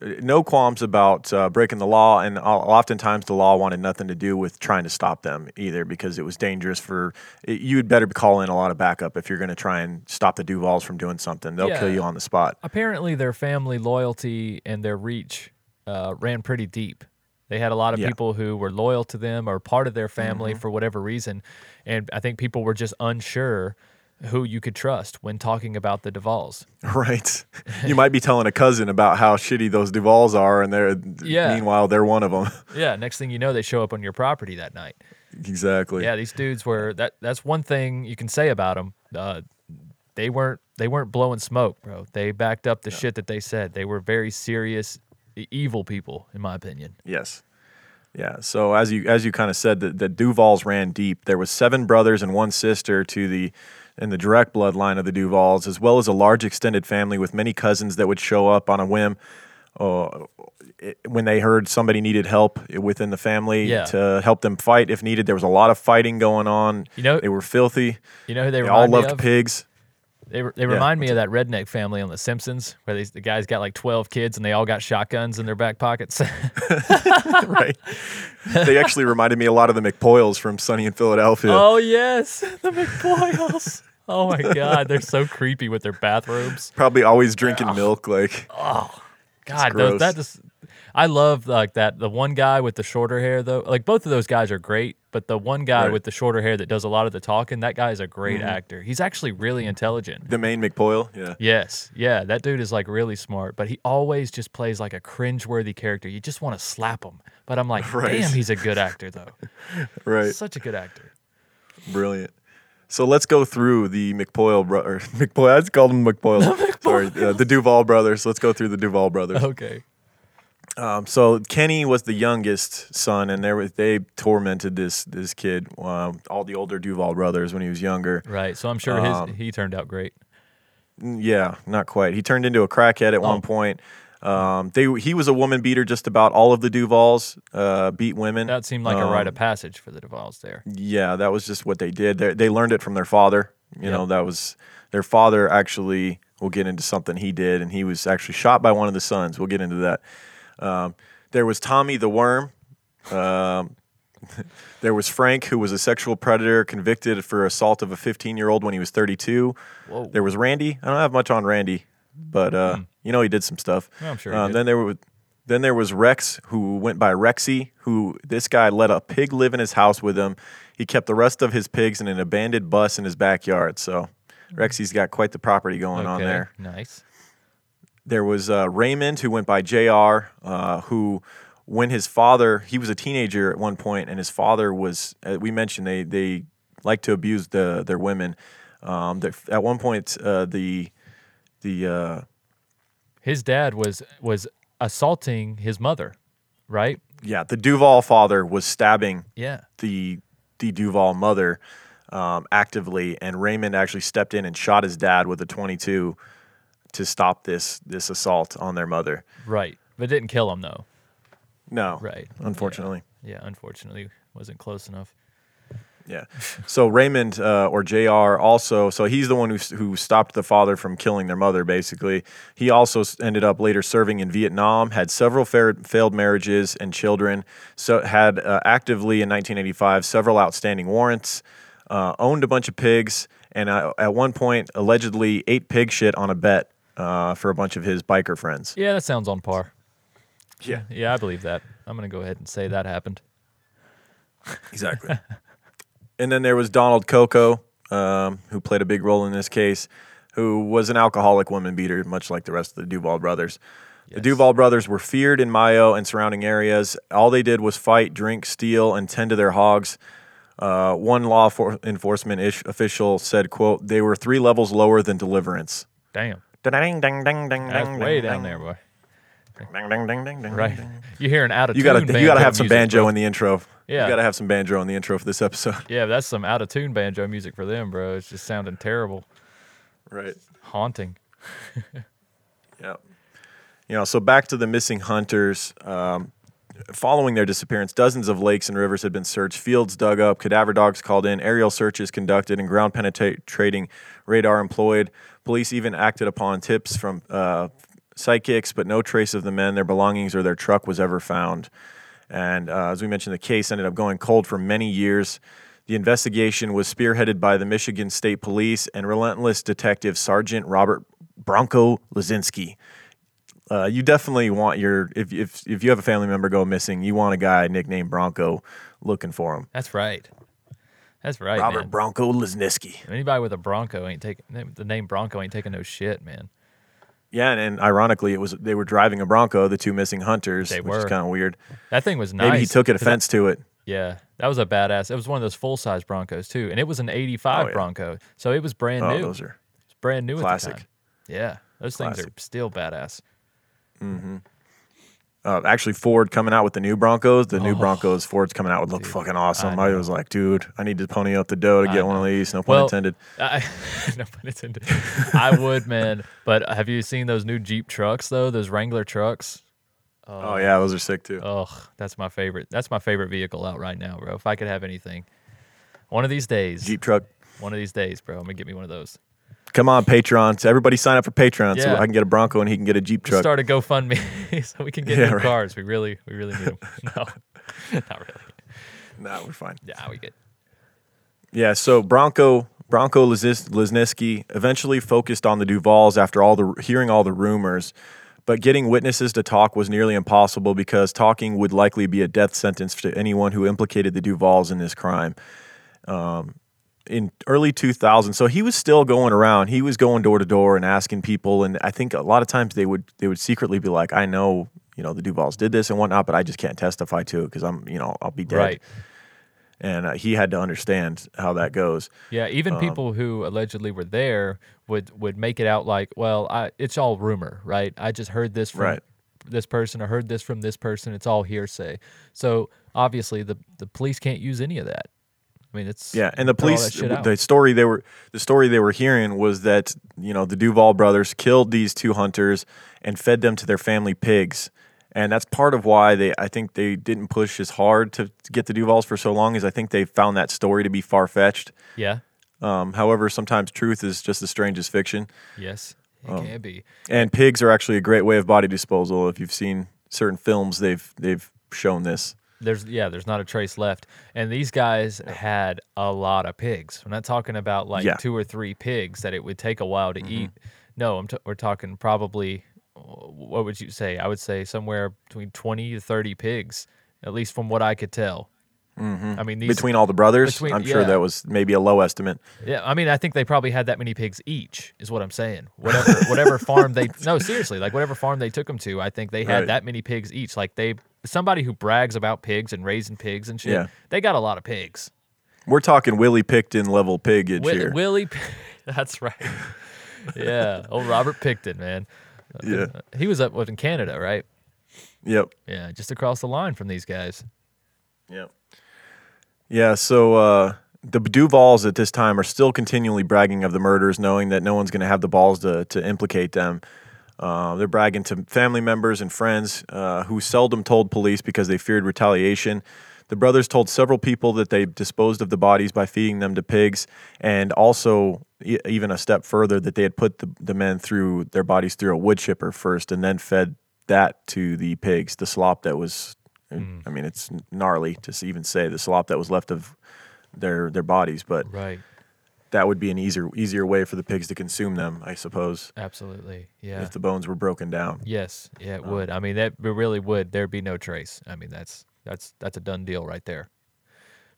no qualms about uh, breaking the law, and oftentimes the law wanted nothing to do with trying to stop them either because it was dangerous for. It, you'd better call in a lot of backup if you're going to try and stop the Duvalls from doing something. They'll kill you on the spot. Apparently, their family loyalty and their reach uh, ran pretty deep. They had a lot of Yeah. people who were loyal to them or part of their family Mm-hmm. for whatever reason, and I think people were just unsure who you could trust when talking about the Duvalls. Right. You might be telling a cousin about how shitty those Duvalls are, and they're Yeah. meanwhile they're one of them. Yeah, next thing you know, they show up on your property that night. exactly. Yeah, these dudes were that. That's one thing you can say about them. Uh, they weren't they weren't blowing smoke, bro. They backed up the shit that they said. They were very serious, evil people, in my opinion. Yes. Yeah. So as you as you kind of said, the, the Duvalls ran deep. There was seven brothers and one sister to the in the direct bloodline of the Duvalls, as well as a large extended family with many cousins that would show up on a whim. Uh, it- when they heard somebody needed help within the family Yeah. to help them fight if needed, there was a lot of fighting going on. You know- they were filthy. You know who they, They all loved pigs. They, they Yeah, remind me of that redneck family on The Simpsons, where these, the guys got like twelve kids and they all got shotguns in their back pockets. right. they actually reminded me a lot of the McPoyles from Sunny in Philadelphia. oh yes, the McPoyles. oh my god, they're so creepy with their bathrobes. Probably always drinking milk. Like, oh God, those, that just I love like that. The one guy with the shorter hair though, like both of those guys are great, but the one guy Right. with the shorter hair that does a lot of the talking, that guy is a great Mm-hmm. actor. He's actually really intelligent. The main McPoyle. Yeah. Yes, yeah, that dude is like really smart, but he always just plays like a cringeworthy character. You just want to slap him. But I'm like, Right. damn, he's a good actor though. Right. Such a good actor. Brilliant. So let's go through the McPoyle bro- or McPoyle. I just called them McPoyle. Sorry, uh, the Duvall brothers. Let's go through the Duvall brothers. Okay. Um, so Kenny was the youngest son, and they were, they tormented this this kid, um, all the older Duvall brothers when he was younger. Right. So I'm sure Um, he turned out great. Yeah, not quite. He turned into a crackhead at Oh. one point. Um, they he was a woman beater. Just about all of the Duvalls uh, beat women. That seemed like a rite Um, of passage for the Duvalls there. Yeah, that was just what they did. They, they learned it from their father. You know, that was their father. Actually, we'll get into something he did, and he was actually shot by one of the sons. We'll get into that. Um, there was Tommy the Worm. Um, there was Frank, who was a sexual predator convicted for assault of a 15 year old when he was 32. Whoa. There was Randy. I don't have much on Randy, but uh, you know he did some stuff. Yeah. I'm sure did. then there was then there was Rex, who went by Rexy. Who this guy let a pig live in his house with him. He kept the rest of his pigs in an abandoned bus in his backyard. So Rexy's got quite the property going on there. Nice. There was uh, Raymond, who went by Jr., uh, who, when his father, he was a teenager at one point, and his father was, uh, we mentioned they they like to abuse the their women. Um, at one point, uh, the the uh, His dad was was assaulting his mother, right? yeah the Duvall father was stabbing Yeah. the the Duvall mother um, actively, and Raymond actually stepped in and shot his dad with a 22 to stop this this assault on their mother. Right. But didn't kill him though. No, Right. unfortunately. Yeah, unfortunately wasn't close enough. Yeah. So Raymond uh, or Jr. also, so he's the one who who stopped the father from killing their mother. Basically, he also ended up later serving in Vietnam, had several fair, failed marriages and children. So had uh, actively in 1985 several outstanding warrants, uh, owned a bunch of pigs, and uh, at one point allegedly ate pig shit on a bet uh, for a bunch of his biker friends. Yeah, that sounds on par. Yeah. Yeah, I believe that. I'm gonna go ahead and say that happened. Exactly. and then there was Donald Coco, um, who played a big role in this case, who was an alcoholic woman beater, much like the rest of the Duvall brothers. The Duvall brothers were feared in Mayo and surrounding areas. All they did was fight, drink, steal, and tend to their hogs. Uh, one law for- enforcement ish official said, "quote They were three levels lower than Deliverance." Damn. Ding, ding, ding, ding, That's ding, way ding, down ding. there, boy. Ding, ding, ding, ding, ding, Right. You hear an out of You tune gotta, you gotta have some banjo bro. in the intro. Yeah. you gotta have some banjo in the intro for this episode. Yeah, that's some out of tune banjo music for them, bro. It's just sounding terrible, right. haunting. Yeah. You know, so back to the missing hunters. Um, following their disappearance, dozens of lakes and rivers had been searched, fields dug up, cadaver dogs called in, aerial searches conducted, and ground penetrating radar employed. Police even acted upon tips from uh, psychics, but no trace of the men, their belongings, or their truck was ever found. And uh, as we mentioned, the case ended up going cold for many years. The investigation was spearheaded by the Michigan State Police and relentless detective Sergeant Robert Bronco Lesneski. Uh, you definitely want your if, if if you have a family member go missing, you want a guy nicknamed Bronco looking for him. That's right. That's right, Robert man. Bronco Lesneski. Anybody with a Bronco ain't taking the name Bronco ain't taking no shit, man. Yeah, and, and ironically, it was they were driving a Bronco, the two missing hunters, They which is kind of weird. That thing was nice. Maybe he took 'cause that- offense to it. yeah, that was a badass. It was one of those full size Broncos too, and it was an '85 Oh, yeah. Bronco, so it was brand Oh, new. those are It's brand new classic. time. Yeah, those things are still badass. Mm-hmm. Uh, actually Ford coming out with the new Broncos. The new Oh. Broncos Ford's coming out would look fucking awesome. I I, was like, dude, I need to pony up the dough to get one of these. No pun Well, intended. I, no pun intended. I would, man. But have you seen those new Jeep trucks though? Those Wrangler trucks. Oh yeah, those are sick too. Oh, that's my favorite. That's my favorite vehicle out right now, bro. If I could have anything, one of these days, Jeep truck. one of these days, bro, I'm gonna get me one of those. Come on, Patreon. So everybody sign up for Patreon so Yeah. I can get a Bronco and he can get a Jeep truck. start a GoFundMe so we can get Yeah, new right. cars. We really, we really need them. No, not really. nah, we're fine. Yeah, we get. Yeah, so Bronco Bronco Liz- Lizniski eventually focused on the Duvalls after all the hearing all the rumors, but getting witnesses to talk was nearly impossible because talking would likely be a death sentence to anyone who implicated the Duvalls in this crime. Um, in early 2000, so he was still going around. He was going door to door and asking people, and I think a lot of times they would they would secretly be like, "I know, you know, the Duvalls did this and whatnot, but I just can't testify to it because I'm, you know, I'll be dead." Right. And uh, he had to understand how that goes. Yeah, even Um, people who allegedly were there would would make it out like, well, I, it's all rumor, right? I just heard this from Right. this person, I heard this from this person. It's all hearsay. So obviously, the the police can't use any of that. I mean, it's Yeah, and the police, that shit out. the story they were, the story they were hearing was that you know the Duvall brothers killed these two hunters and fed them to their family pigs, and that's part of why they, I think they didn't push as hard to, to get the Duvalls for so long, is I think they found that story to be far fetched. yeah, Um, however, sometimes truth is just as strange as fiction, yes, it Um, can be. and pigs are actually a great way of body disposal. If you've seen certain films, they've they've shown this. There's yeah, there's not a trace left. And these guys had a lot of pigs. We're not talking about like Yeah. Mm-hmm. two or three pigs that it would take a while to eat. No, I'm t- we're talking probably what would you say? I would say somewhere between 20 to 30 pigs, at least from what I could tell. Mm-hmm. I mean, these Between all the brothers, between- I'm sure yeah. that was maybe a low estimate. Yeah, I mean, I think they probably had that many pigs each. Is what I'm saying. Whatever, whatever farm they no seriously, like whatever farm they took them to, I think they had Right. that many pigs each. Like they, somebody who brags about pigs and raising pigs and shit, Yeah. they got a lot of pigs. We're talking Willie Pickton level pigage Wi- here. Willie, that's right. yeah, old Robert Pickton, man. Uh, yeah. He was up in Canada, right? Yep. Yeah, just across the line from these guys. Yep. Yeah. So uh, the Duvalls at this time are still continually bragging of the murders, knowing that no one's going to have the balls to to implicate them. Uh, they're bragging to family members and friends uh, who seldom told police because they feared retaliation. The brothers told several people that they disposed of the bodies by feeding them to pigs, and also e- even a step further that they had put the, the men through their bodies through a wood chipper first, and then fed that to the pigs. The slop that was, I mean, it's gnarly to even say the slop that was left of their their bodies, but Right. that would be an easier easier way for the pigs to consume them, I suppose, Absolutely. Yeah. if the bones were broken down. yes. Yeah, it Um, would. I mean, that it really would. There'd be no trace. I mean, that's that's that's a done deal right there.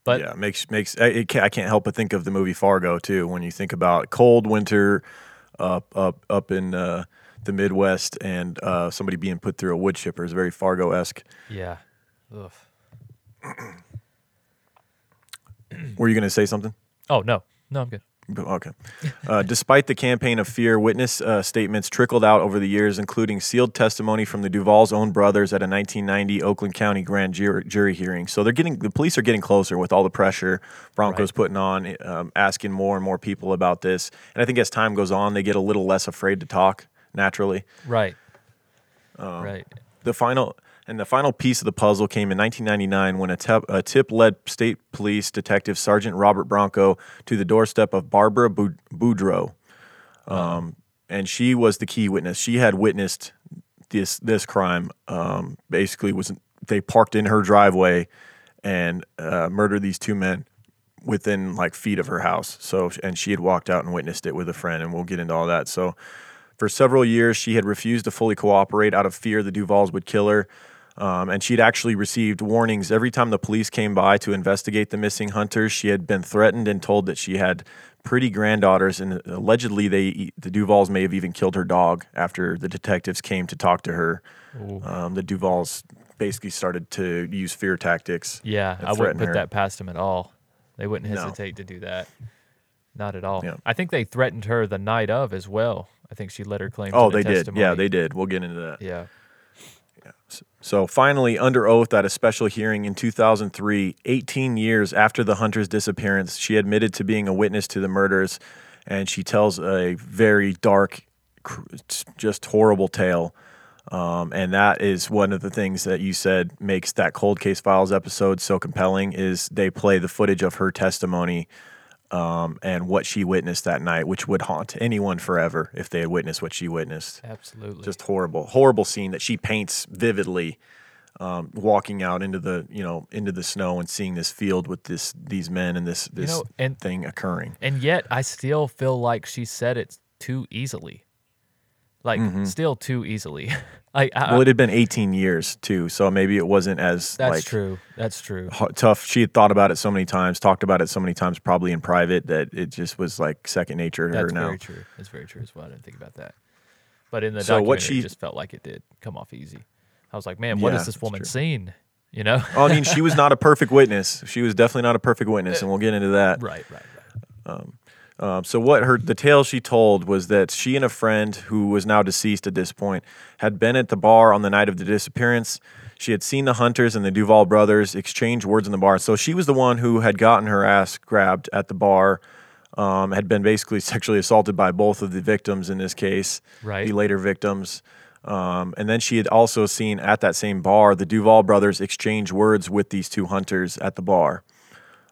But yeah, makes makes I, it can't, I can't help but think of the movie Fargo too. When you think about cold winter up up up in uh, the Midwest and uh, somebody being put through a wood chipper is very Fargo esque. yeah. Ugh. Were you going to say something? Oh no, no, I'm good. Okay. Uh, despite the campaign of fear, witness uh, statements trickled out over the years, including sealed testimony from the Duvall's own brothers at a 1990 Oakland County grand jury, jury hearing. So they're getting the police are getting closer with all the pressure Broncos Right. putting on, um, asking more and more people about this. And I think as time goes on, they get a little less afraid to talk naturally. Right. Um, right. The final and the final piece of the puzzle came in 1999 when a, a tip led state police detective Sergeant Robert Bronco to the doorstep of Barbara Bu- Boudreau, um, and she was the key witness. She had witnessed this this crime. Um, basically, was they parked in her driveway and uh, murdered these two men within like feet of her house. So and she had walked out and witnessed it with a friend, and we'll get into all that. So. For several years, she had refused to fully cooperate out of fear the Duvalls would kill her. Um, and she'd actually received warnings every time the police came by to investigate the missing hunters. She had been threatened and told that she had pretty granddaughters, and allegedly, they the Duvalls may have even killed her dog after the detectives came to talk to her. Um, the Duvalls basically started to use fear tactics. Yeah, I wouldn't put her. that past them at all. They wouldn't No. hesitate to do that. Not at all. Yeah. I think they threatened her the night of as well. I think she let her claim. Oh, they did. Yeah, they did. We'll get into that. Yeah. So finally, under oath at a special hearing in 2003, 18 years after the hunter's disappearance, she admitted to being a witness to the murders, and she tells a very dark, just horrible tale. Um, and that is one of the things that you said makes that cold case files episode so compelling is they play the footage of her testimony um, and what she witnessed that night, which would haunt anyone forever if they had witnessed what she witnessed Absolutely. just horrible horrible scene that she paints vividly um, walking out into the you know into the snow and seeing this field with this these men and this this know, and- thing occurring and yet I still feel like she said it too easily. Like still too easily. like I, Well, it had been 18 years too, so maybe it wasn't as that's like true. That's true. hu- tough. She had thought about it so many times, talked about it so many times, probably in private, that it just was like second nature to That's her now. That's very true. That's very true as well. I didn't think about that. But in the So documentary, what she- it just felt like it did come off easy. I was like, man, what Yeah, has this woman seen? You know? Oh, I mean, she was not a perfect witness. She was definitely not a perfect witness, and we'll get into that. right, right, right. Um, so what her the tale she told was that she and a friend who was now deceased at this point had been at the bar on the night of the disappearance. She had seen the hunters and the Duvall brothers exchange words in the bar. So she was the one who had gotten her ass grabbed at the bar, um, had been basically sexually assaulted by both of the victims in this case, Right. the later victims. Um, and then she had also seen at that same bar the Duvall brothers exchange words with these two hunters at the bar.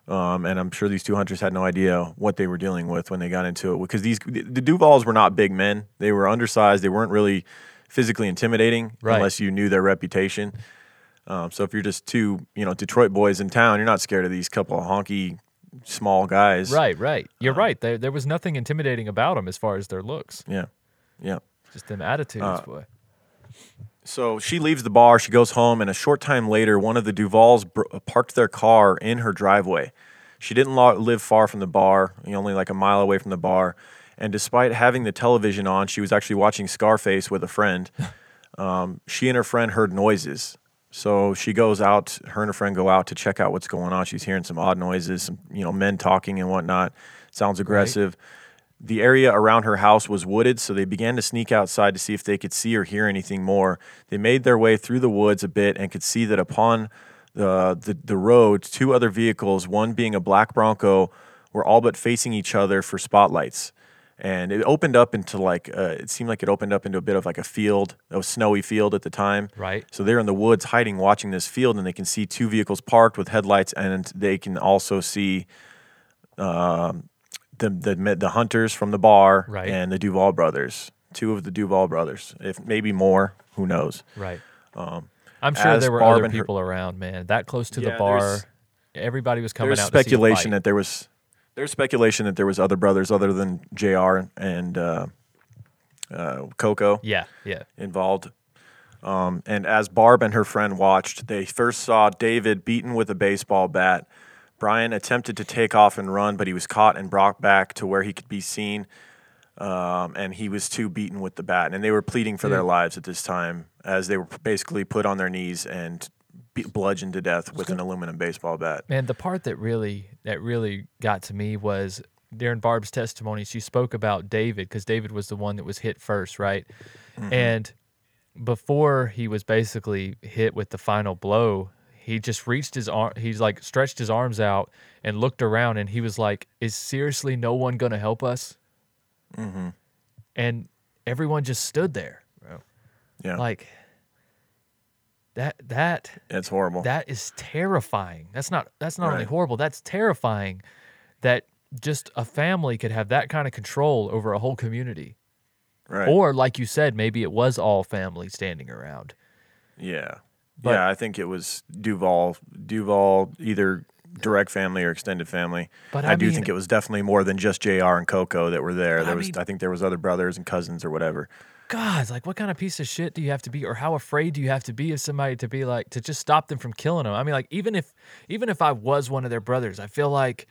Um, and I'm sure these two hunters had no idea what they were dealing with when they got into it because these the Duvalls were not big men. They were undersized. They weren't really physically intimidating Right. unless you knew their reputation. Um, so if you're just two, you know, Detroit boys in town, you're not scared of these couple of honky small guys. Right, right. You're Uh, right. There, there was nothing intimidating about them as far as their looks. Yeah. Yeah. Just them attitudes, Uh, boy. So she leaves the bar, she goes home, and a short time later, one of the Duvalls br- parked their car in her driveway. She didn't lo- live far from the bar, only like a mile away from the bar. And despite having the television on, she was actually watching Scarface with a friend. Um, she and her friend heard noises. So she goes out, her and her friend go out to check out what's going on. She's hearing some odd noises, some, you know, men talking and whatnot. Sounds aggressive. The area around her house was wooded, so they began to sneak outside to see if they could see or hear anything more. They made their way through the woods a bit and could see that upon the, the, the road, two other vehicles, one being a black Bronco, were all but facing each other for spotlights. And it opened up into like, uh, it seemed like it opened up into a bit of like a field, a snowy field at the time. Right. So they're in the woods hiding, watching this field, and they can see two vehicles parked with headlights, and they can also see um, the, the the hunters from the bar Right. and the Duvall brothers, two of the Duvall brothers, if maybe more, who knows? Right. I'm sure there were Barb other and her- people around, man. That close to Yeah, the bar, everybody was coming There's out. to see the speculation fight. that there was there's speculation that there was other brothers other than Jr. and uh, uh, Coco. Yeah, yeah. involved. Um, and as Barb and her friend watched, they first saw David beaten with a baseball bat. Brian attempted to take off and run, but he was caught and brought back to where he could be seen. Um, and he was too beaten with the bat. And they were pleading for their lives at this time as they were basically put on their knees and be- bludgeoned to death with an aluminum baseball bat. Man, the part that really that really got to me was during Barb's testimony. She spoke about David because David was the one that was hit first, right? Mm-hmm. And before he was basically hit with the final blow, he just reached his arm. He's like stretched his arms out and looked around, and he was like, "Is seriously no one gonna help us?" Mm-hmm. And everyone just stood there, bro. Yeah, Like that. That it's horrible. that is terrifying. That's not that's not only horrible, that's terrifying that just a family could have that kind of control over a whole community. right. Or like you said, maybe it was all family standing around. Yeah. But- yeah, I think it was Duvall, Duvall, either direct family or extended family. But I, I do mean- think it was definitely more than just Jr. and Coco that were there. There I was, mean- I think, there was other brothers and cousins or whatever. God, like what kind of piece of shit do you have to be or how afraid do you have to be of somebody to be like to just stop them from killing them? I mean like even if even if I was one of their brothers, I feel like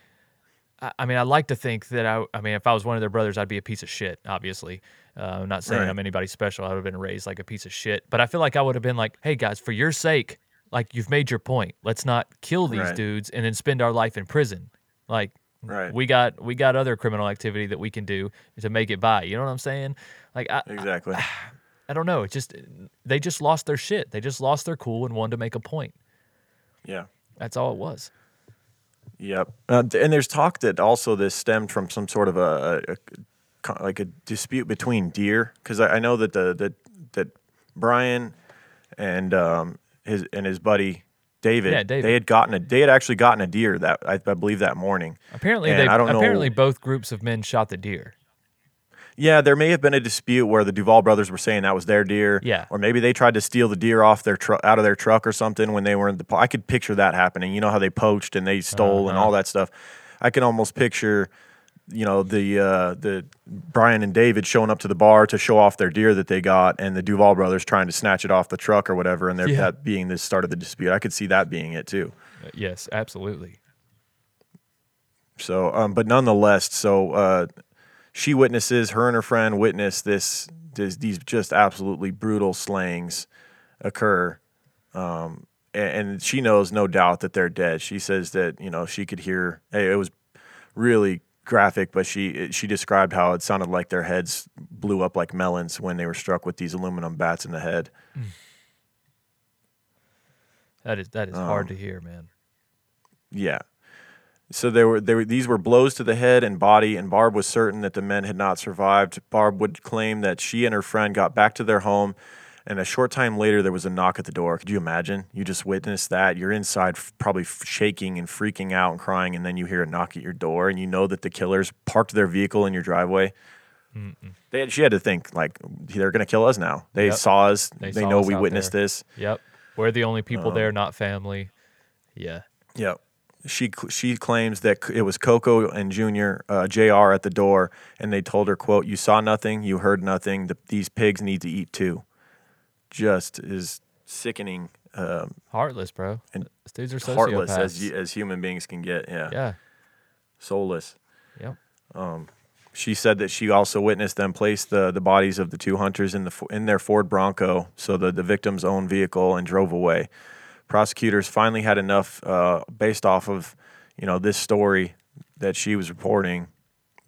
I, I mean, I like to think that I. I mean, if I was one of their brothers, I'd be a piece of shit. Obviously, uh, I'm not saying Right. I'm anybody special. I would have been raised like a piece of shit. But I feel like I would have been like, "Hey guys, for your sake, like you've made your point. Let's not kill these Right. dudes and then spend our life in prison. Like, Right. we got we got other criminal activity that we can do to make it by. You know what I'm saying? Like, I, Exactly. I don't know. It just they just lost their shit. They just lost their cool and wanted to make a point. yeah. That's all it was. Yep. Uh, and there's talk that also this stemmed from some sort of a, a, a like a dispute between deer because I, I know that the that that Brian and um, his and his buddy David, Yeah, David. they had gotten a they had actually gotten a deer that I, I believe that morning. Apparently, And they I don't know- apparently both groups of men shot the deer. Yeah, there may have been a dispute where the Duvall brothers were saying that was their deer. Yeah. Or maybe they tried to steal the deer off their truck out of their truck or something when they were in the. I could picture that happening. You know how they poached and they stole and Uh-huh. all that stuff. I can almost picture you know the uh, the Brian and David showing up to the bar to show off their deer that they got, and the Duvall brothers trying to snatch it off the truck or whatever, and Yeah. that being the start of the dispute. I could see that being it too. Uh, Yes, absolutely. So, um, but nonetheless, so uh, she witnesses, her and her friend witness this, this these just absolutely brutal slayings occur, um, and, and she knows no doubt that they're dead. She says that you know she could hear. Hey, it was really graphic, but she she described how it sounded like their heads blew up like melons when they were struck with these aluminum bats in the head. That is that is Um, hard to hear, man. Yeah. So there were there were, these were blows to the head and body, and Barb was certain that the men had not survived. Barb would claim that she and her friend got back to their home, and a short time later there was a knock at the door. Could you imagine? You just witnessed that. You're inside, f- probably shaking and freaking out and crying, and then you hear a knock at your door, and you know that the killers parked their vehicle in your driveway. They had, she had to think like they're going to kill us now. They Yep. saw us. They They, saw know us we witnessed there. this. Yep. We're the only people Um, there, not family. Yeah. Yeah. She she claims that it was Coco and Junior uh, Jr. at the door, and they told her, "quote You saw nothing, you heard nothing. The, these pigs need to eat too." Just is sickening, um, Heartless, bro. And These dudes are sociopaths. heartless as as human beings can get. Yeah, yeah. soulless. Yep. She said that she also witnessed them place the, the bodies of the two hunters in the in their Ford Bronco, so the the victim's own vehicle, and drove away. Prosecutors finally had enough, uh, based off of you know this story that she was reporting,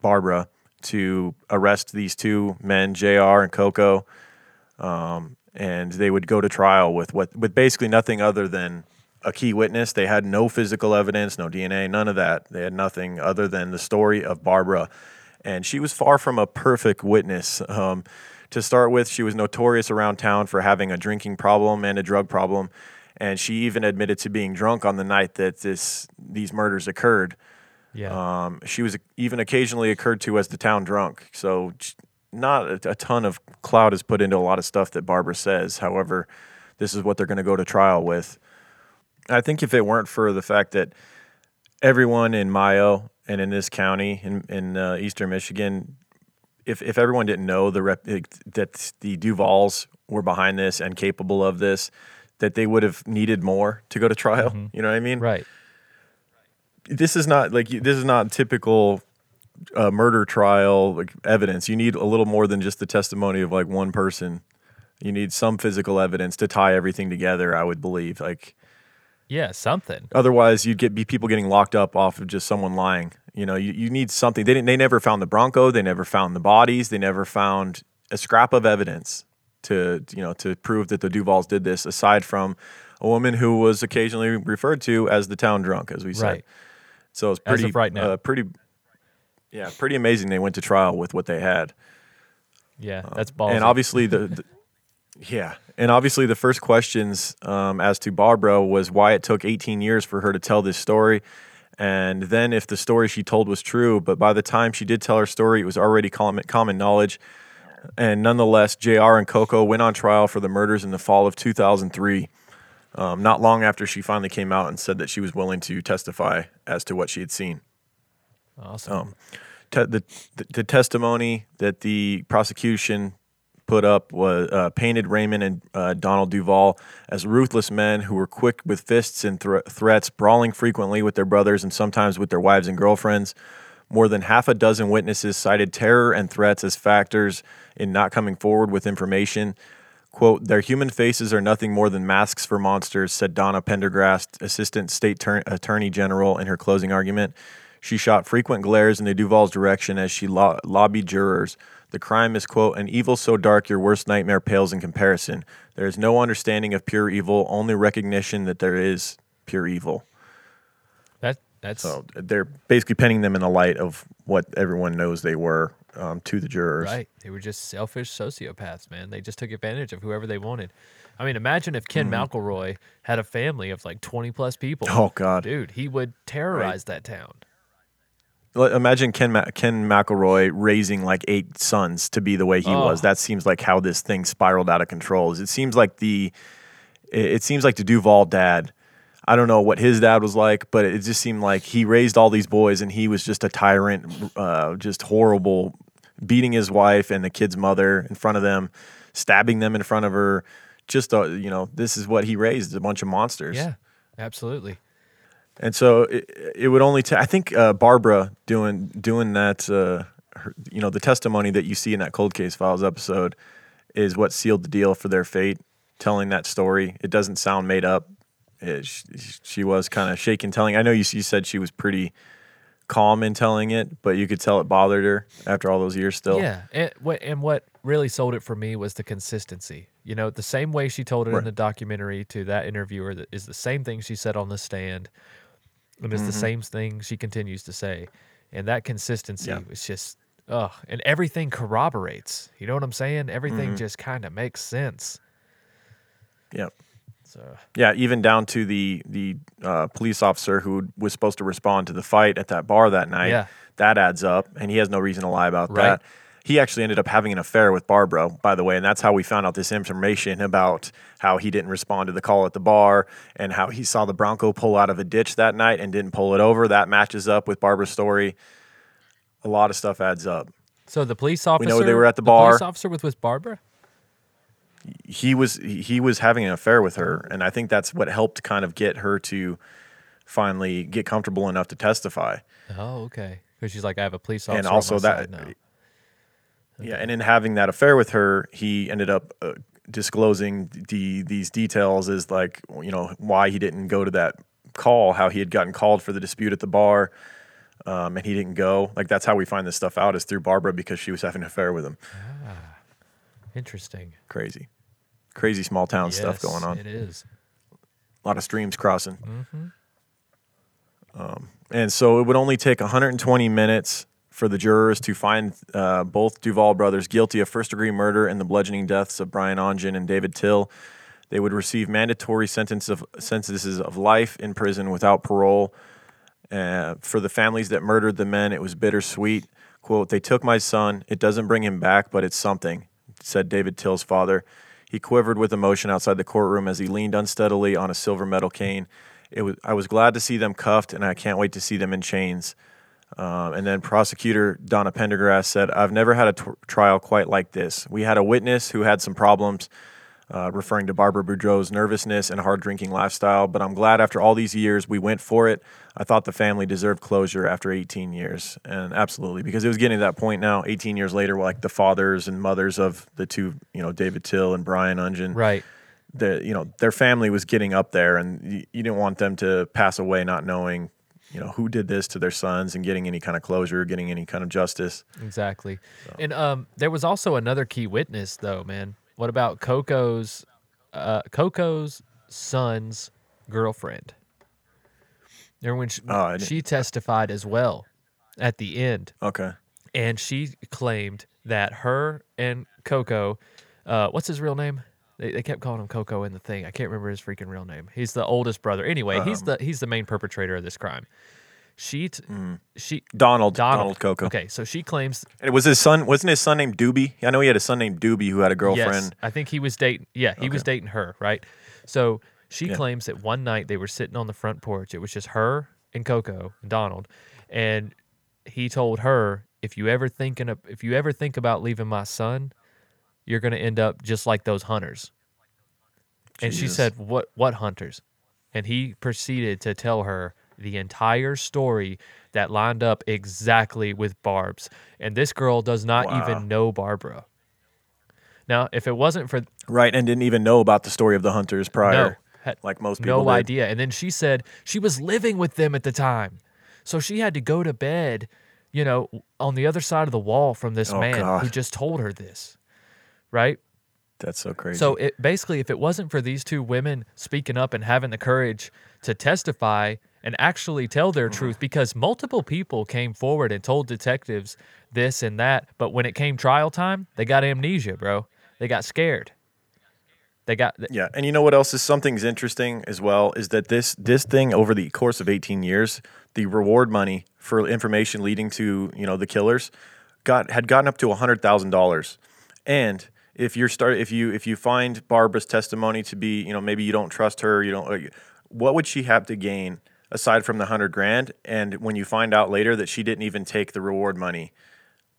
Barbara, to arrest these two men, Jr. and Coco, um, and they would go to trial with what with basically nothing other than a key witness. They had no physical evidence, no DNA, none of that. They had nothing other than the story of Barbara, and she was far from a perfect witness. Um, to start with, she was notorious around town for having a drinking problem and a drug problem, and she even admitted to being drunk on the night that this these murders occurred. Yeah. Um, she was even occasionally occurred to as the town drunk. So not a, a ton of cloud is put into a lot of stuff that Barbara says. However, this is what they're going to go to trial with. I think if it weren't for the fact that everyone in Mayo and in this county in, in uh, eastern Michigan, if, if everyone didn't know the rep, that the Duvalls were behind this and capable of this, that they would have needed more to go to trial. You know what I mean? right. this is not like this is not typical uh, murder trial like evidence. You need a little more than just the testimony of like one person. You need some physical evidence to tie everything together. I would believe. Like Yeah. Something. otherwise, you'd get be people getting locked up off of just someone lying. You know, you, you need something. They didn't. They never found the Bronco. They never found the bodies. They never found a scrap of evidence to you know to prove that the Duvalls did this. Aside from a woman who was occasionally referred to as the town drunk, as we said. Right. So it's pretty right now. Uh, pretty, yeah, pretty amazing. They went to trial with what they had, Yeah. That's ballsy. and obviously the, the yeah, and obviously the first questions um, as to Barbara was why it took 18 years for her to tell this story, and then if the story she told was true. But by the time she did tell her story, it was already common, common knowledge. And nonetheless, Jr. and Coco went on trial for the murders in the fall of 2003. Um, not long after she finally came out and said that she was willing to testify as to what she had seen. awesome. Um, te- the, the the testimony that the prosecution put up was uh, painted Raymond and uh, Donald Duvall as ruthless men who were quick with fists and thr threats, brawling frequently with their brothers and sometimes with their wives and girlfriends. More than half a dozen witnesses cited terror and threats as factors in not coming forward with information. Quote, their human faces are nothing more than masks for monsters, said Donna Pendergast, Assistant State Tur- Attorney General, in her closing argument. She shot frequent glares in the Duvall's direction as she lo- lobbied jurors. The crime is, quote, an evil so dark your worst nightmare pales in comparison. There is no understanding of pure evil, only recognition that there is pure evil. that that's So they're basically pinning them in the light of what everyone knows they were um, to the jurors. right. They were just selfish sociopaths, man. They just took advantage of whoever they wanted. I mean, imagine if Ken McElroy had a family of like 20 plus people. Oh, God. Dude, he would terrorize that town. Imagine Ken Ma- Ken McElroy raising like eight sons to be the way he was. Oh. That seems like how this thing spiraled out of control. It seems like the it it seems like the Duvall dad. I don't know what his dad was like, but it just seemed like he raised all these boys and he was just a tyrant, uh, just horrible, beating his wife and the kid's mother in front of them, stabbing them in front of her. Just, uh, you know, this is what he raised a bunch of monsters. Yeah, absolutely. And so it, it would only take, I think uh, Barbara doing, doing that, uh, her, you know, the testimony that you see in that Cold Case Files episode is what sealed the deal for their fate, telling that story. It doesn't sound made up. It, she, she was kind of shaken telling. I know you, you said she was pretty calm in telling it, but you could tell it bothered her after all those years still. Yeah, and what and what really sold it for me was the consistency. You know, the same way she told it in the documentary to that interviewer that is the same thing she said on the stand, and it's the Mm-hmm. same thing she continues to say, and that consistency Yeah. was just ugh, and everything corroborates. You know what I'm saying? Everything Mm-hmm. just kind of makes sense. Yeah. So Yeah, even down to the the uh, police officer who was supposed to respond to the fight at that bar that night. Yeah. That adds up, and he has no reason to lie about Right. that. He actually ended up having an affair with Barbara, by the way, and that's how we found out this information about how he didn't respond to the call at the bar and how he saw the Bronco pull out of a ditch that night and didn't pull it over. That matches up with Barbara's story. A lot of stuff adds up. so the police officer We know they were at the police bar. officer was with Barbara. He was he was having an affair with her and i think that's what helped kind of get her to finally get comfortable enough to testify Oh, okay. Because she's like, I have a police officer. and also that now. yeah and in having that affair with her he ended up uh, disclosing the these details as like you know why he didn't go to that call how he had gotten called for the dispute at the bar um, and he didn't go like that's how we find this stuff out is through barbara because she was having an affair with him Ah, Interesting. crazy crazy small town stuff going on It is. a lot of streams crossing. Um, and so it would only take 120 minutes for the jurors to find uh, both Duvall brothers guilty of first degree murder and the bludgeoning deaths of Brian Ognjan and David Tyll. They would receive mandatory sentence of, sentences of life in prison without parole. Uh, for the families that murdered the men, it was bittersweet. Quote, they took my son. It doesn't bring him back, but it's something, said David Tyll's father. He quivered with emotion outside the courtroom as he leaned unsteadily on a silver metal cane. It was, I was glad to see them cuffed, and I can't wait to see them in chains. Um, and then prosecutor Donna Pendergast said, I've never had a t- trial quite like this. We had a witness who had some problems, uh, referring to Barbara Boudreau's nervousness and hard drinking lifestyle, but I'm glad after all these years we went for it. I thought the family deserved closure after 18 years. And absolutely, because it was getting to that point now, 18 years later, like the fathers and mothers of the two, you know, David Tyll and Brian Ognjan Right. the you know their family was getting up there and you, you didn't want them to pass away not knowing you know who did this to their sons and getting any kind of closure getting any kind of justice Exactly. And um, there was also another key witness, though, man. What about Coco's, uh, Coco's son's girlfriend? Remember when she, Oh, she testified as well at the end, okay and she claimed that her and Coco, uh, what's his real name? They, they kept calling him Coco in the thing. I can't remember his freaking real name. He's the oldest brother. Anyway, he's Um, the he's the main perpetrator of this crime. She t- mm. she donald Donald. donald coco Okay, so she claims and it was his son wasn't his son named doobie i know he had a son named doobie who had a girlfriend Yes, I think he was dating. Yeah, he was dating her, right? So she Yeah. claims that one night they were sitting on the front porch. It was just her and Coco and Donald, and he told her, "If you ever thinking of, if you ever think about leaving my son, you're gonna end up just like those hunters." And she said, "What? What hunters?" And he proceeded to tell her the entire story that lined up exactly with Barb's. And this girl does not Wow. even know Barbara. Now, if it wasn't for right and didn't even know about the story of the hunters prior no, like most people no did. idea, and then she said she was living with them at the time, so she had to go to bed, you know, on the other side of the wall from this Oh, man who just told her this, right? that's so crazy So it basically, if it wasn't for these two women speaking up and having the courage to testify and actually tell their Mm-hmm. truth, because multiple people came forward and told detectives this and that, but when it came trial time, they got amnesia, bro. They got scared. They got Yeah, and you know what else is something's interesting as well is that this this thing over the course of 18 years, the reward money for information leading to you know the killers, got had gotten up to hundred thousand dollars, and if you're start if you if you find Barbara's testimony to be you know maybe you don't trust her you don't what would she have to gain aside from the hundred grand? And when you find out later that she didn't even take the reward money,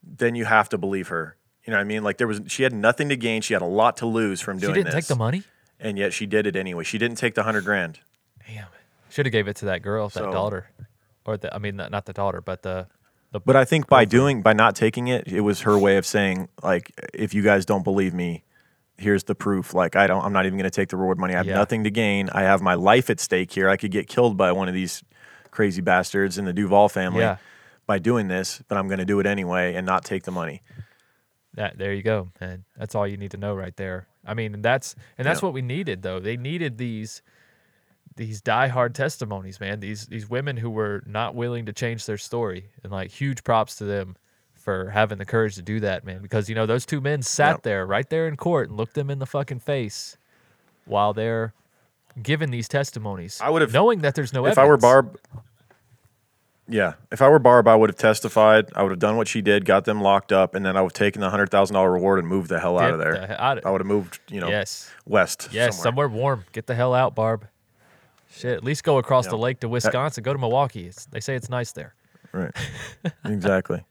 then you have to believe her. You know what I mean? Like there was, she had nothing to gain. She had a lot to lose from doing. She didn't this. take the money. and yet she did it anyway. She didn't take the hundred grand. Damn. Should have gave it to that girl, that So- daughter, or the. I mean, not not the daughter, but the. the But I think by doing, by not taking it, it was her way of saying, like, if you guys don't believe me, here's the proof. Like, I don't, I'm not even going to take the reward money. I have Yeah. nothing to gain. I have my life at stake here. I could get killed by one of these crazy bastards in the Duvall family Yeah. by doing this, but I'm going to do it anyway and not take the money. That there you go, man. That's all you need to know right there. I mean, and that's and that's Yeah. what we needed though. They needed these these diehard testimonies, man. These these women who were not willing to change their story, and like huge props to them for having the courage to do that, man. Because you know those two men sat Yep. there right there in court and looked them in the fucking face while they're giving these testimonies. I would've- knowing that there's no if I were. Barb, yeah, if I were Barb, I would have testified. I would have done what she did, got them locked up, and then I would have taken the hundred thousand dollar reward and moved the hell out of there. the out of- I would have moved, you know, Yes. west. Yes, somewhere. somewhere. warm. Get the hell out, Barb. Shit, at least go across the lake to Wisconsin. Go to Milwaukee. It's, they say it's nice there. Right. exactly.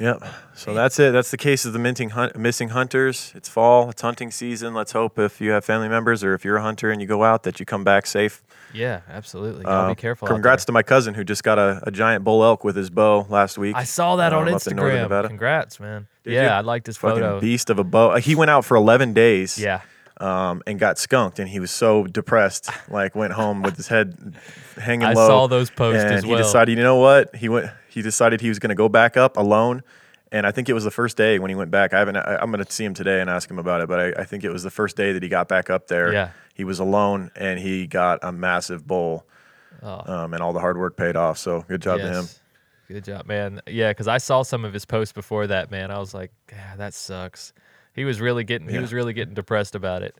Yep. So that's it. That's the case of the minting hunt, missing hunters. It's fall. It's hunting season. Let's hope if you have family members or if you're a hunter and you go out that you come back safe. Yeah, absolutely. Gotta Uh, be careful. out Congrats to my cousin who just got a, a giant bull elk with his bow last week. I saw that on um, up in northern Instagram. Nevada. Congrats, man. Did yeah, you? I liked his Fucking photo. beast of a bow. Uh, He went out for 11 days. Yeah. Um, and got skunked, and he was so depressed. Like went home with his head hanging I low. saw those posts and he well. decided, you know what? He went. He decided he was going to go back up alone. And I think it was the first day when he went back. I haven't. I, I'm going to see him today and ask him about it. But I, I think it was the first day that he got back up there. Yeah. He was alone, and he got a massive bull. Um, and all the hard work paid off. So good job to him. Yes. Good job, man. Yeah, because I saw some of his posts before that, man. I was like, yeah, that sucks. He was really getting he was really getting depressed about it.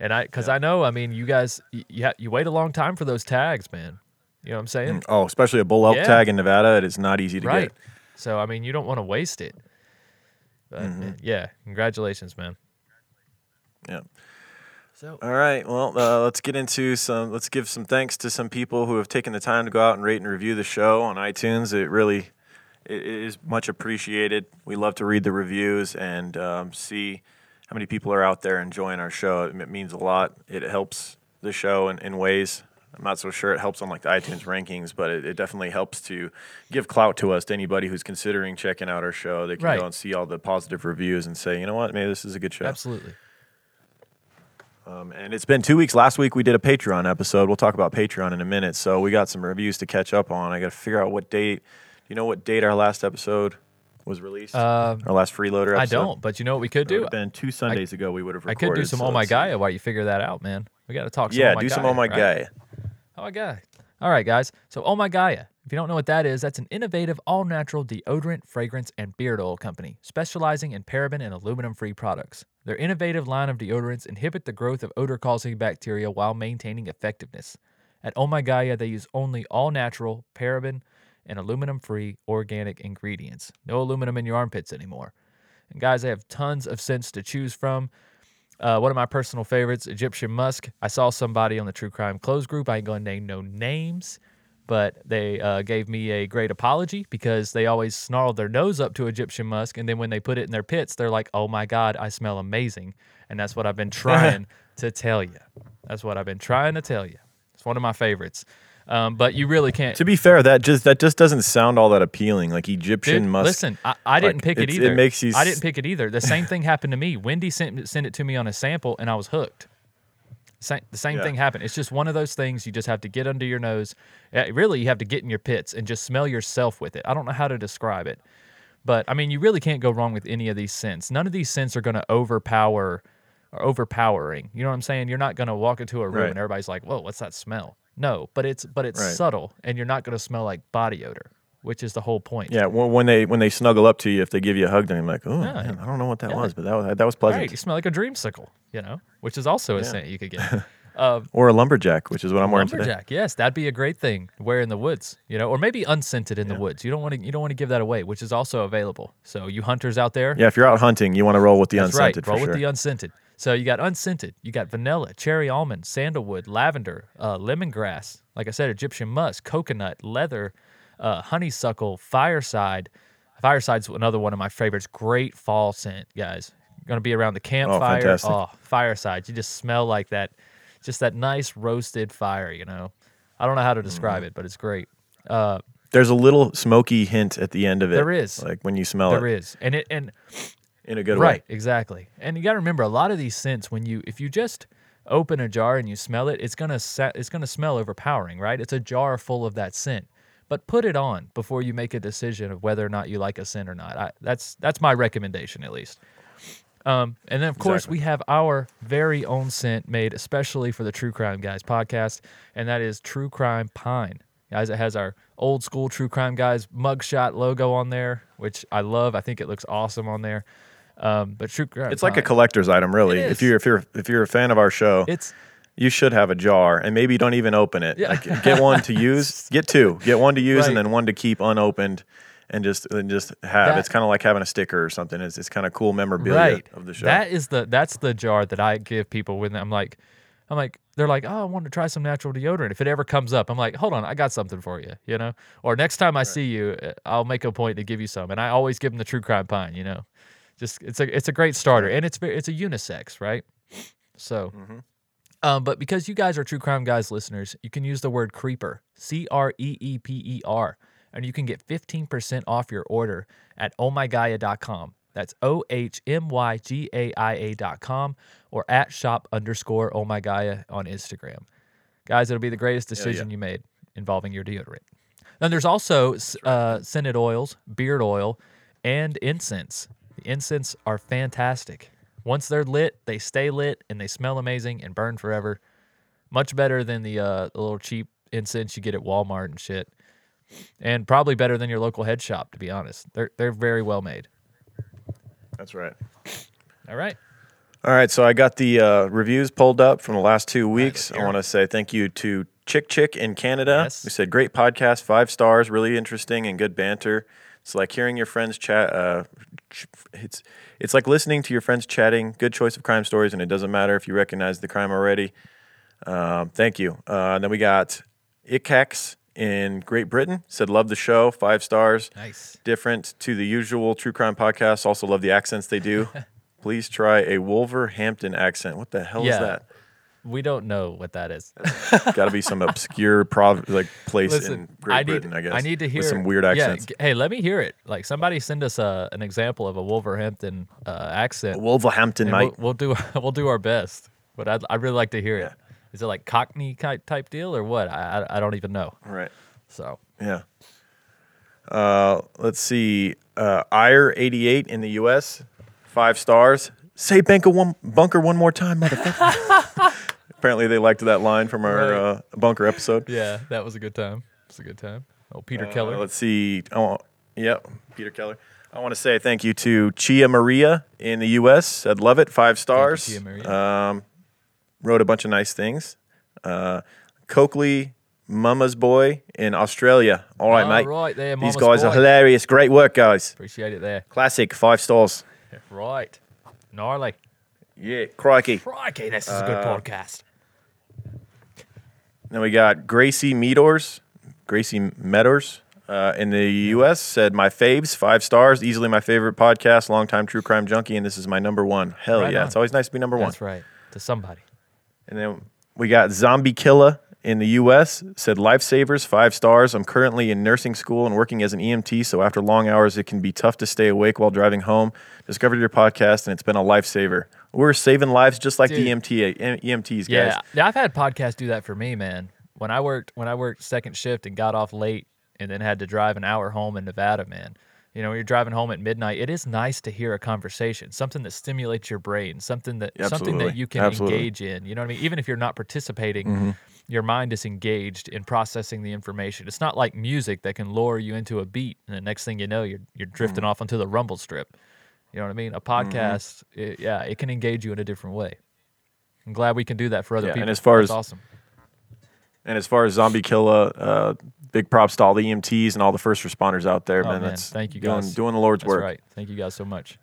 And I because I know, I mean, you guys you, you wait a long time for those tags, man. You know what I'm saying? Oh, especially a bull elk Yeah. tag in Nevada. It is not easy to right. get. So I mean, you don't want to waste it. But Mm-hmm. yeah, congratulations, man. Yeah. So All right. Well, uh, let's get into some. Let's give some thanks to some people who have taken the time to go out and rate and review the show on iTunes. It really it is much appreciated. We love to read the reviews and um, see how many people are out there enjoying our show. It means a lot. It helps the show in, in ways. I'm not so sure it helps on like the iTunes rankings, but it, it definitely helps to give clout to us to anybody who's considering checking out our show. They can Right. go and see all the positive reviews and say, you know what, maybe this is a good show. absolutely. Um, and it's been two weeks. Last week we did a Patreon episode. We'll talk about Patreon in a minute. So we got some reviews to catch up on. I got to figure out what date. Do you know what date our last episode was released? Um, our last freeloader episode. I don't, but you know what we could It do? been two Sundays ago. We would have I could do some so Oh My. Gaia while you figure that out, man. We got to talk some Yeah, Oh do some Gaia, Oh My right? Gaia. Oh my god. All right, guys. So Oh My Gaia. If you don't know what that is, that's an innovative all-natural deodorant, fragrance, and beard oil company specializing in paraben and aluminum-free products. Their innovative line of deodorants inhibit the growth of odor-causing bacteria while maintaining effectiveness. At Oh My Gaia, they use only all-natural, paraben, and aluminum-free organic ingredients. No aluminum in your armpits anymore. And guys, they have tons of scents to choose from. Uh, one of my personal favorites, Egyptian Musk. I saw somebody on the True Crime Close group. I ain't going to name no names, but they uh, gave me a great apology because they always snarled their nose up to Egyptian Musk. And then when they put it in their pits, they're like, oh my God, I smell amazing. And that's what I've been trying to tell you. That's what I've been trying to tell you. It's one of my favorites. Um, but you really can't. To be fair, that just that just doesn't sound all that appealing. Like Egyptian Dude, musk. listen, I, I didn't pick it it's- it either. makes you I didn't pick it either. The same thing happened to me. Wendy sent sent it to me on a sample, and I was hooked. Same, the same Yeah. thing happened. It's just one of those things you just have to get under your nose. Really, you have to get in your pits and just smell yourself with it. I don't know how to describe it, but I mean, you really can't go wrong with any of these scents. None of these scents are going to overpower or overpowering. You know what I'm saying? You're not going to walk into a room Right. and everybody's like, "Whoa, what's that smell?" No, but it's but it's Right. subtle, and you're not going to smell like body odor, which is the whole point. Yeah, when when they when they snuggle up to you, if they give you a hug, then you're like, oh, Yeah. man, I don't know what that Yeah. was, but that was that was pleasant. Right, you smell like a dreamsicle, you know, which is also a Yeah. scent you could get. Uh, Or a lumberjack, which is what I'm wearing today. lumberjack, yes, that'd be a great thing to wear in the woods, you know, or maybe unscented in the woods. You don't want to, you don't want to give that away, which is also available. So you hunters out there, Yeah, if you're out hunting, you want to roll with the that's right, unscented roll with the unscented. So you got unscented, you got vanilla, cherry almond, sandalwood, lavender, uh, lemongrass, like I said, Egyptian musk, coconut, leather, uh, honeysuckle, fireside. Fireside's another one of my favorites. Great fall scent, guys. Going to be around the campfire. fantastic. Oh, fireside. You just smell like that, just that nice roasted fire, you know. I don't know how to describe it, but it's great. Uh, There's a little smoky hint at the end of it. There is. like when you smell there There is, And it and in a good right, way. Right, exactly. And you got to remember a lot of these scents when you if you just open a jar and you smell it, it's going to sa- it's going to smell overpowering, right? It's a jar full of that scent. But put it on before you make a decision of whether or not you like a scent or not. I, that's that's my recommendation at least. Um, and then of course Exactly. we have our very own scent made especially for the True Crime Guys podcast, and that is True Crime Pine. Guys, it has our old school True Crime Guys mugshot logo on there, which I love. I think it looks awesome on there. Um, but True Crime It's like a collector's item, really. If you're if you're if you're a fan of our show, it's you should have a jar, and maybe don't even open it. Yeah. Like, get one to use, get two, get one to use, and then one to keep unopened, and just and just have. That- it's kind of like having a sticker or something. It's it's kind of cool memorabilia right of the show. That is the that's the jar that I give people when I'm like, I'm like they're like, oh, I want to try some natural deodorant. If it ever comes up, I'm like, hold on, I got something for you, you know. Or next time I see you, uh, I'll make a point to give you some, and I always give them the True Crime Pine, you know. Just it's a it's a great starter, and it's very, it's a unisex, right? So. Um, but because you guys are True Crime Guys listeners, you can use the word creeper, C R E E P E R, and you can get 15% off your order at ohmygaia.com. That's O H M Y G A I A.com or at shop underscore ohmygaia on Instagram. Guys, it'll be the greatest decision you made involving your deodorant. Then there's also uh, scented oils, beard oil, and incense. The incense are fantastic. Once they're lit, they stay lit and they smell amazing and burn forever. Much better than the, uh, the little cheap incense you get at Walmart and shit. And probably better than your local head shop, to be honest. They're they're very well made. That's right. All right. All right, so I got the uh, reviews pulled up from the last two weeks. I want to say thank you to Chick Chick in Canada. Yes. We said great podcast, five stars, really interesting and good banter. It's like hearing your friends chat. Uh, it's it's like listening to your friends chatting. Good choice of crime stories, and it doesn't matter if you recognize the crime already. Um, thank you. Uh, then we got Ikax in Great Britain. Said love the show, five stars Nice. different to the usual true crime podcast. Also love the accents they do. Please try a Wolverhampton accent. What the hell Yeah. is that? We don't know what that is. Got to be some obscure prov- like place Listen, in Great I need, Britain, I guess. I need to hear with some weird accents. g- hey, let me hear it. Like somebody send us a, an example of a Wolverhampton uh, accent. Wolverhampton, mate. we'll, we'll do we'll do our best. But I'd, I'd really like to hear it. Is it like Cockney type deal or what? I, I, I don't even know. Right. So Yeah. Uh, let's see. Uh, Ire eighty eight in the U.S. Five stars. Say bunker one bunker one more time, motherfucker. Apparently they liked that line from our Right. uh, bunker episode. yeah, that was a good time. It's a good time. Oh, Peter Uh, Keller. let's see. Oh, yep, Peter Keller. I want to say thank you to Chia Maria in the U.S. I'd love it, five stars. Chia Maria. Um, wrote a bunch of nice things. Uh, Coakley, Mama's Boy in Australia. All right, All mate. right there, These Mama's guys are hilarious. Great work, guys. Appreciate it there. Classic, five stars. Right. Gnarly. Yeah, crikey. Crikey, this is a good Uh, podcast. Then we got Gracie Meadors, Gracie Meadors uh, in the U.S. said my faves, five stars, easily my favorite podcast, longtime true crime junkie, and this is my number one. Hell Right yeah, on. it's always nice to be number one. That's right. To somebody. And then we got Zombie Killer in the U.S. said lifesavers, five stars. I'm currently in nursing school and working as an EMT, so after long hours, it can be tough to stay awake while driving home. Discovered your podcast, and it's been a lifesaver. We're saving lives just like the Dude. EMT, EMTs, guys. Yeah, yeah. I've had podcasts do that for me, man. When I worked when I worked second shift and got off late and then had to drive an hour home in Nevada, man. You know, when you're driving home at midnight, it is nice to hear a conversation, something that stimulates your brain, something that something that you can Absolutely. engage in. You know what I mean? Even if you're not participating, mm-hmm. your mind is engaged in processing the information. It's not like music that can lure you into a beat, and the next thing you know, you're you're drifting mm-hmm. off onto the rumble strip. You know what I mean? A podcast, it- yeah, it can engage you in a different way. I'm glad we can do that for other Yeah, and people. as far That's as- awesome. And as far as Zombie Killer, uh, big props to all the EMTs and all the first responders out there, Oh, man. man, That's thank you guys. doing the Lord's That's work. right. Thank you guys so much.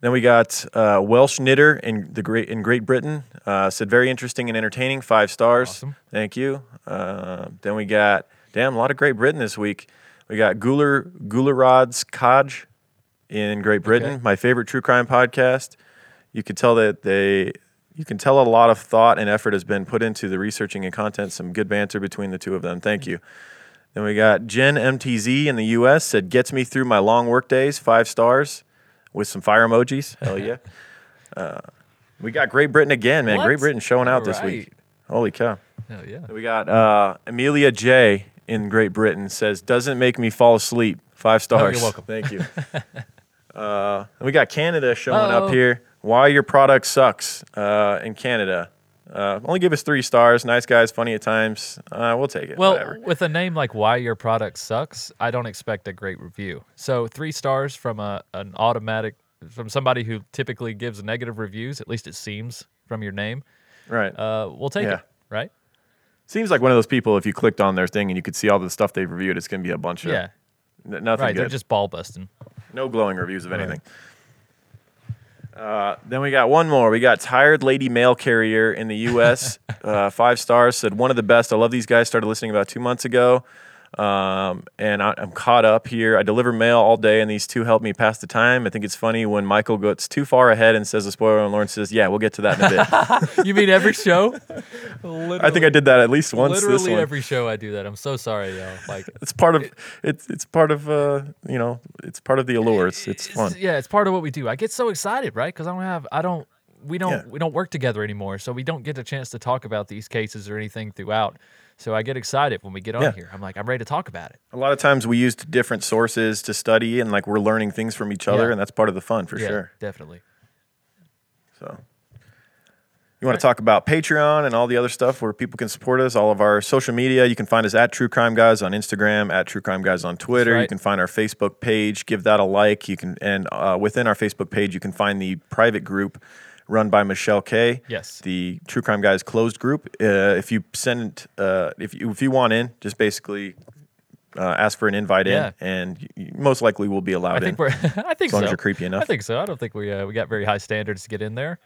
Then we got uh, Welsh Knitter in the great in Great Britain. Uh, said very interesting and entertaining. Five stars. Awesome. Thank you. Uh, then we got damn a lot of Great Britain this week. We got Guler Gulerod's Kaj in Great Britain. Okay. My favorite true crime podcast. You can tell that they. You can tell a lot of thought and effort has been put into the researching and content. Some good banter between the two of them. Thank you. Then we got Jen MTZ in the US said gets me through my long work days, five stars, with some fire emojis. Hell yeah. uh, we got Great Britain again, man. What? Great Britain showing out this All week. Holy cow. Hell yeah. We got uh, Amelia J in Great Britain says doesn't make me fall asleep. Five stars. Oh, you're welcome. Thank you. uh, we got Canada showing Uh-oh. up here. Why your product sucks uh, in Canada. Uh, only give us three stars. Nice guys, funny at times. Uh, we'll take it. Well, Whatever. with a name like "Why Your Product Sucks," I don't expect a great review. So three stars from a an automatic from somebody who typically gives negative reviews. At least it seems from your name. Right. Uh, we'll take Yeah. it. Right? Seems like one of those people. If you clicked on their thing and you could see all the stuff they've reviewed, it's going to be a bunch of Yeah. n- nothing Right. They're just ball busting. No glowing reviews of anything. Uh, then we got one more. We got Tired Lady Mail Carrier in the U.S. uh, five stars. Said one of the best. I love these guys. Started listening about two months ago, um, and I, I'm caught up here. I deliver mail all day, and these two help me pass the time. I think it's funny when Michael gets too far ahead and says a spoiler, and Lauren says, "Yeah, we'll get to that in a bit." You mean every show? I think I did that at least once. this Literally one. every show I do that. I'm so sorry, y'all. Like It's part of it's it's part of uh you know it's part of the allure. It's it's fun. Yeah, it's part of what we do. I get so excited, right? Because I don't have, I don't, we don't, Yeah. we don't work together anymore, so we don't get a chance to talk about these cases or anything throughout. So I get excited when we get on Yeah. here. I'm like, I'm ready to talk about it. A lot of times we used different sources to study and like we're learning things from each other Yeah. and that's part of the fun for yeah, sure. definitely. So you want to talk about Patreon and all the other stuff where people can support us, all of our social media. You can find us at True Crime Guys on Instagram, at True Crime Guys on Twitter. You can find our Facebook page, give that a like. You can and uh, within our Facebook page, you can find the private group run by Michelle Kay. Yes. The True Crime Guys closed group. Uh, if you send, uh, if you if you want in, just basically uh, ask for an invite Yeah. in, and you, most likely will be allowed I think in. we're, I think as long so. as you're creepy enough. I think so. I don't think we uh, we got very high standards to get in there.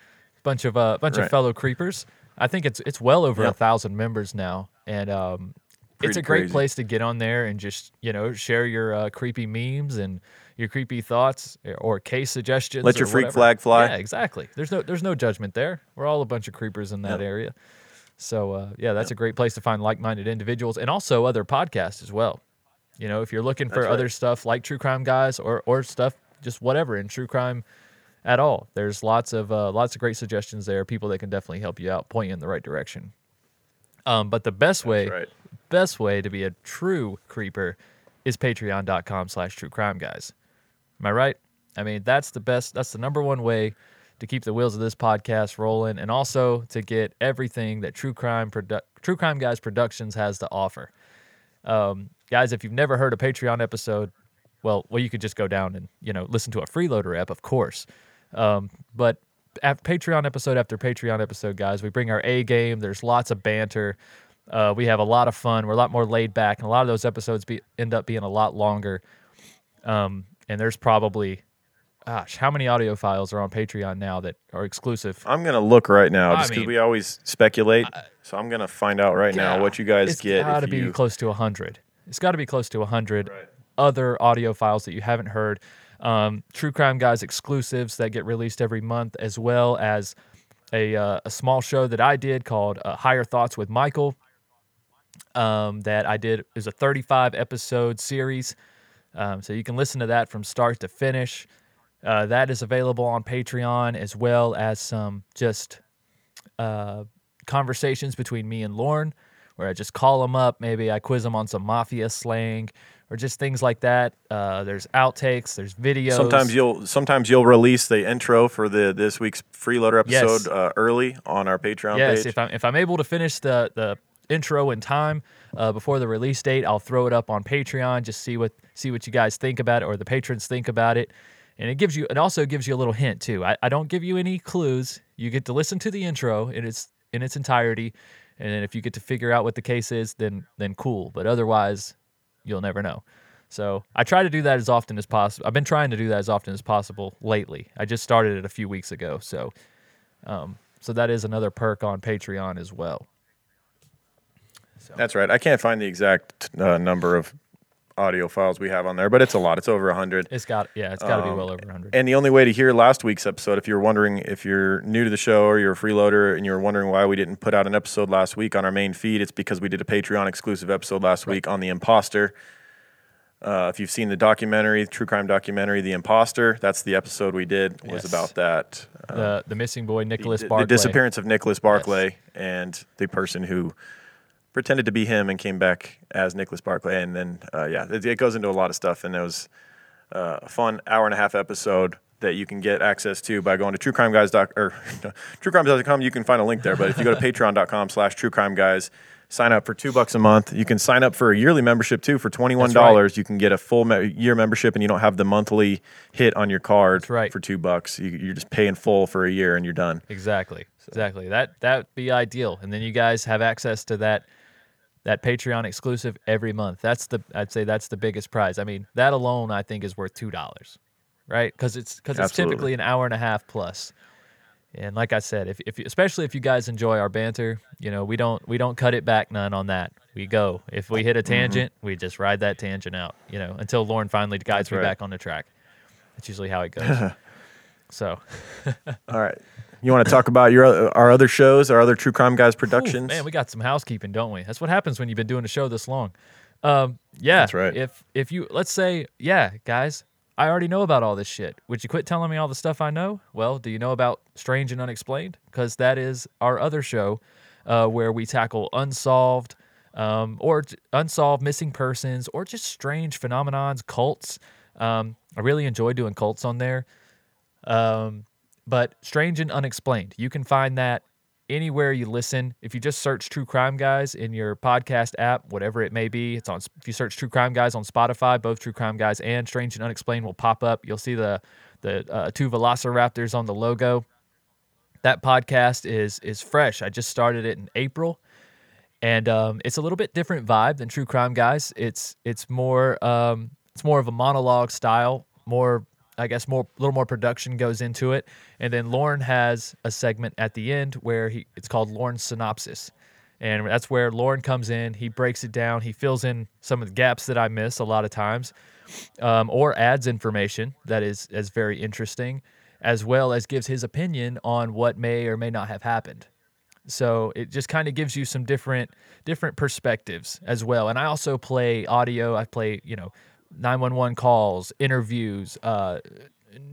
Bunch of uh, bunch Right. of fellow creepers. I think it's it's well over a thousand members now, and um, it's a great crazy. place to get on there and just you know share your uh, creepy memes and your creepy thoughts or- or case suggestions. Let your freak whatever. flag fly. Yeah, exactly. There's no there's no judgment there. We're all a bunch of creepers in that area. So uh, yeah, that's a great place to find like-minded individuals and also other podcasts as well. You know, if you're looking for That's right. other stuff like true crime guys or or stuff just whatever in true crime at all, there's lots of uh, lots of great suggestions there. People that can definitely help you out, point you in the right direction. Um, but the best way, right. best way to be a true creeper is patreon.com slash true crime guys. Am I right? I mean, that's the best, that's the number one way to keep the wheels of this podcast rolling and also to get everything that True Crime produ- True Crime Guys Productions has to offer. Um, guys, if you've never heard a Patreon episode, well, well, you could just go down and you know listen to a freeloader app, of course. Um, but at Patreon episode after Patreon episode, guys, we bring our A game. There's lots of banter. Uh, we have a lot of fun. We're a lot more laid back, and a lot of those episodes be, end up being a lot longer. Um, and there's probably, gosh, how many audio files are on Patreon now that are exclusive? I'm gonna look right now I just because mean, we always speculate. so I'm gonna find out right now what you guys it's get. It's got to be close to 100 it's got to be close to 100 Right. other audio files that you haven't heard um, true crime guys exclusives that get released every month as well as a, uh, a small show that i did called uh, higher thoughts with michael um, that i did is a 35 episode series um, so you can listen to that from start to finish uh, that is available on patreon as well as some just uh, conversations between me and Lauren, where I just call them up. Maybe I quiz them on some mafia slang or just things like that. Uh, there's outtakes, there's videos. sometimes you'll sometimes you'll release the intro for the this week's freeloader Yes. episode uh, early on our Patreon yes, page. if I'm if I'm able to finish the the intro in time uh, before the release date, I'll throw it up on Patreon. Just see what see what you guys think about it or the patrons think about it. And it gives you it also gives you a little hint too. I, I don't give you any clues. You get to listen to the intro in its in its entirety. And if you get to figure out what the case is, then then cool. But otherwise, you'll never know. So I try to do that as often as possible. I've been trying to do that as often as possible lately. I just started it a few weeks ago, so um, so that is another perk on Patreon as well. That's right. I can't find the exact uh, number of audio files we have on there, but it's a lot. It's over 100. It's got yeah, it's got to be Um, well over 100. And the only way to hear last week's episode, if you're wondering, if you're new to the show or you're a freeloader and you're wondering why we didn't put out an episode last week on our main feed, it's because we did a Patreon exclusive episode last week on The Imposter. Uh, if you've seen the documentary, true crime documentary, The Imposter, that's the episode we did. Was Yes. about that. Uh, the the missing boy Nicholas the, the disappearance of Nicholas Barclay and the person who pretended to be him and came back as Nicholas Barclay. And then, uh, yeah, it, it goes into a lot of stuff. And it was uh, a fun hour and a half episode that you can get access to by going to truecrimeguys. Doc, or truecrimes.com. You can find a link there. But if you go to patreon.com slash truecrimeguys, sign up for two bucks a month. You can sign up for a yearly membership too for $21. right. You can get a full me- year membership and you don't have the monthly hit on your card right. for two bucks. You, you're just paying full for a year and you're done. Exactly. Exactly. That that'd be ideal. And then you guys have access to that that Patreon exclusive every month. That's the I'd say that's the biggest prize. I mean, that alone I think is worth two dollars, right? Because it's because it's typically an hour and a half plus. And like I said, if, if especially if you guys enjoy our banter, you know we don't we don't cut it back none on that. We go if we hit a Mm-hmm. tangent, we just ride that tangent out. You know until Lauren finally guides That's me right. back on the track. That's usually how it goes. so All right. You want to talk about your our other shows, our other True Crime Guys Ooh, productions? man, we got some housekeeping, don't we? That's what happens when you've been doing a show this long. Um, yeah, That's right. If if you let's say, yeah, guys, I already know about all this shit. Would you quit telling me all the stuff I know? Well, do you know about Strange and Unexplained? Because that is our other show uh, where we tackle unsolved um, or unsolved missing persons or just strange phenomenons, cults. Um, I really enjoy doing cults on there. Um, but Strange and Unexplained, you can find that anywhere you listen. If you just search True Crime Guys in your podcast app, whatever it may be, it's on. If you search True Crime Guys on Spotify, both True Crime Guys and Strange and Unexplained will pop up. You'll see the the uh, two Velociraptors on the logo. That podcast is is fresh. I just started it in April, and um, it's a little bit different vibe than True Crime Guys. It's it's more um, it's more of a monologue style, more I guess more a little more production goes into it, and then Lauren has a segment at the end where he it's called Lauren's synopsis, and that's where Lauren comes in. He breaks it down. He fills in some of the gaps that I miss a lot of times, um, or adds information that is is very interesting, as well as gives his opinion on what may or may not have happened. So it just kind of gives you some different different perspectives as well. And I also play audio. I play you know 911 calls, interviews, uh,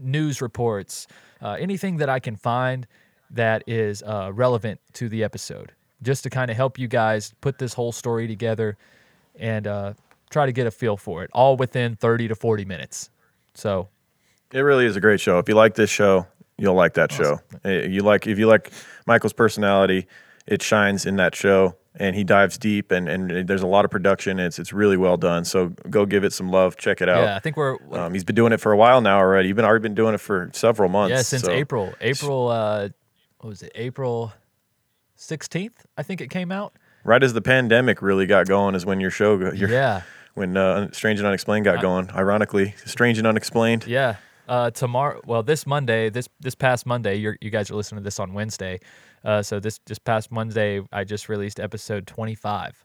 news reports, uh, anything that I can find that is uh, relevant to the episode, just to kind of help you guys put this whole story together and uh, try to get a feel for it, all within 30 to 40 minutes. So It really is a great show. If you like this show, you'll like that show. Eh, You like if you like Michael's personality, it shines in that show, and he dives deep, and and there's a lot of production. It's it's really well done. So go give it some love. Check it out. yeah, I think we're Um, he's been doing it for a while now already. You've been already been doing it for several months. Yeah, since so- April. April, uh, what was it? April 16th, I think it came out. Right as the pandemic really got going is when your show, go, your, Yeah, when uh, Strange and Unexplained got going. Ironically, Strange and Unexplained. yeah. Uh, tomorrow, well, this Monday, this this past Monday, you're, you guys are listening to this on Wednesday. Uh, so this this past Monday, I just released episode 25,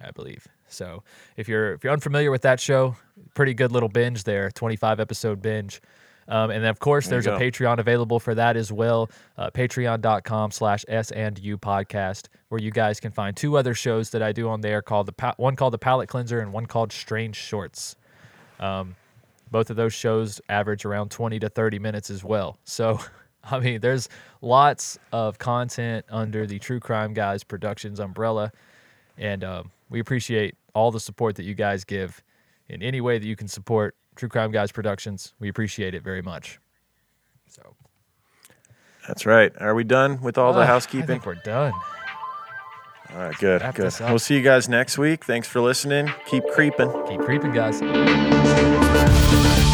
I believe. So if you're if you're unfamiliar with that show, pretty good little binge there, 25 episode binge. Um, and then of course, There there's a. Patreon available for that as well. Uh, Patreon.com slash S and U podcast, where you guys can find two other shows that I do on there called the pa- one called the Palette Cleanser and one called Strange Shorts. Um, both of those shows average around 20 to 30 minutes as well. So, I mean, there's lots of content under the True Crime Guys Productions umbrella, and um, we appreciate all the support that you guys give in any way that you can support True Crime Guys Productions. We appreciate it very much. So, That's right. Are we done with all uh, the I housekeeping? think we're done. All right, good, good. We'll see you guys next week. Thanks for listening. Keep creeping. Keep creeping, guys.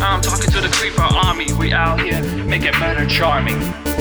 I'm talking to the creeper army. We out here making murder charming.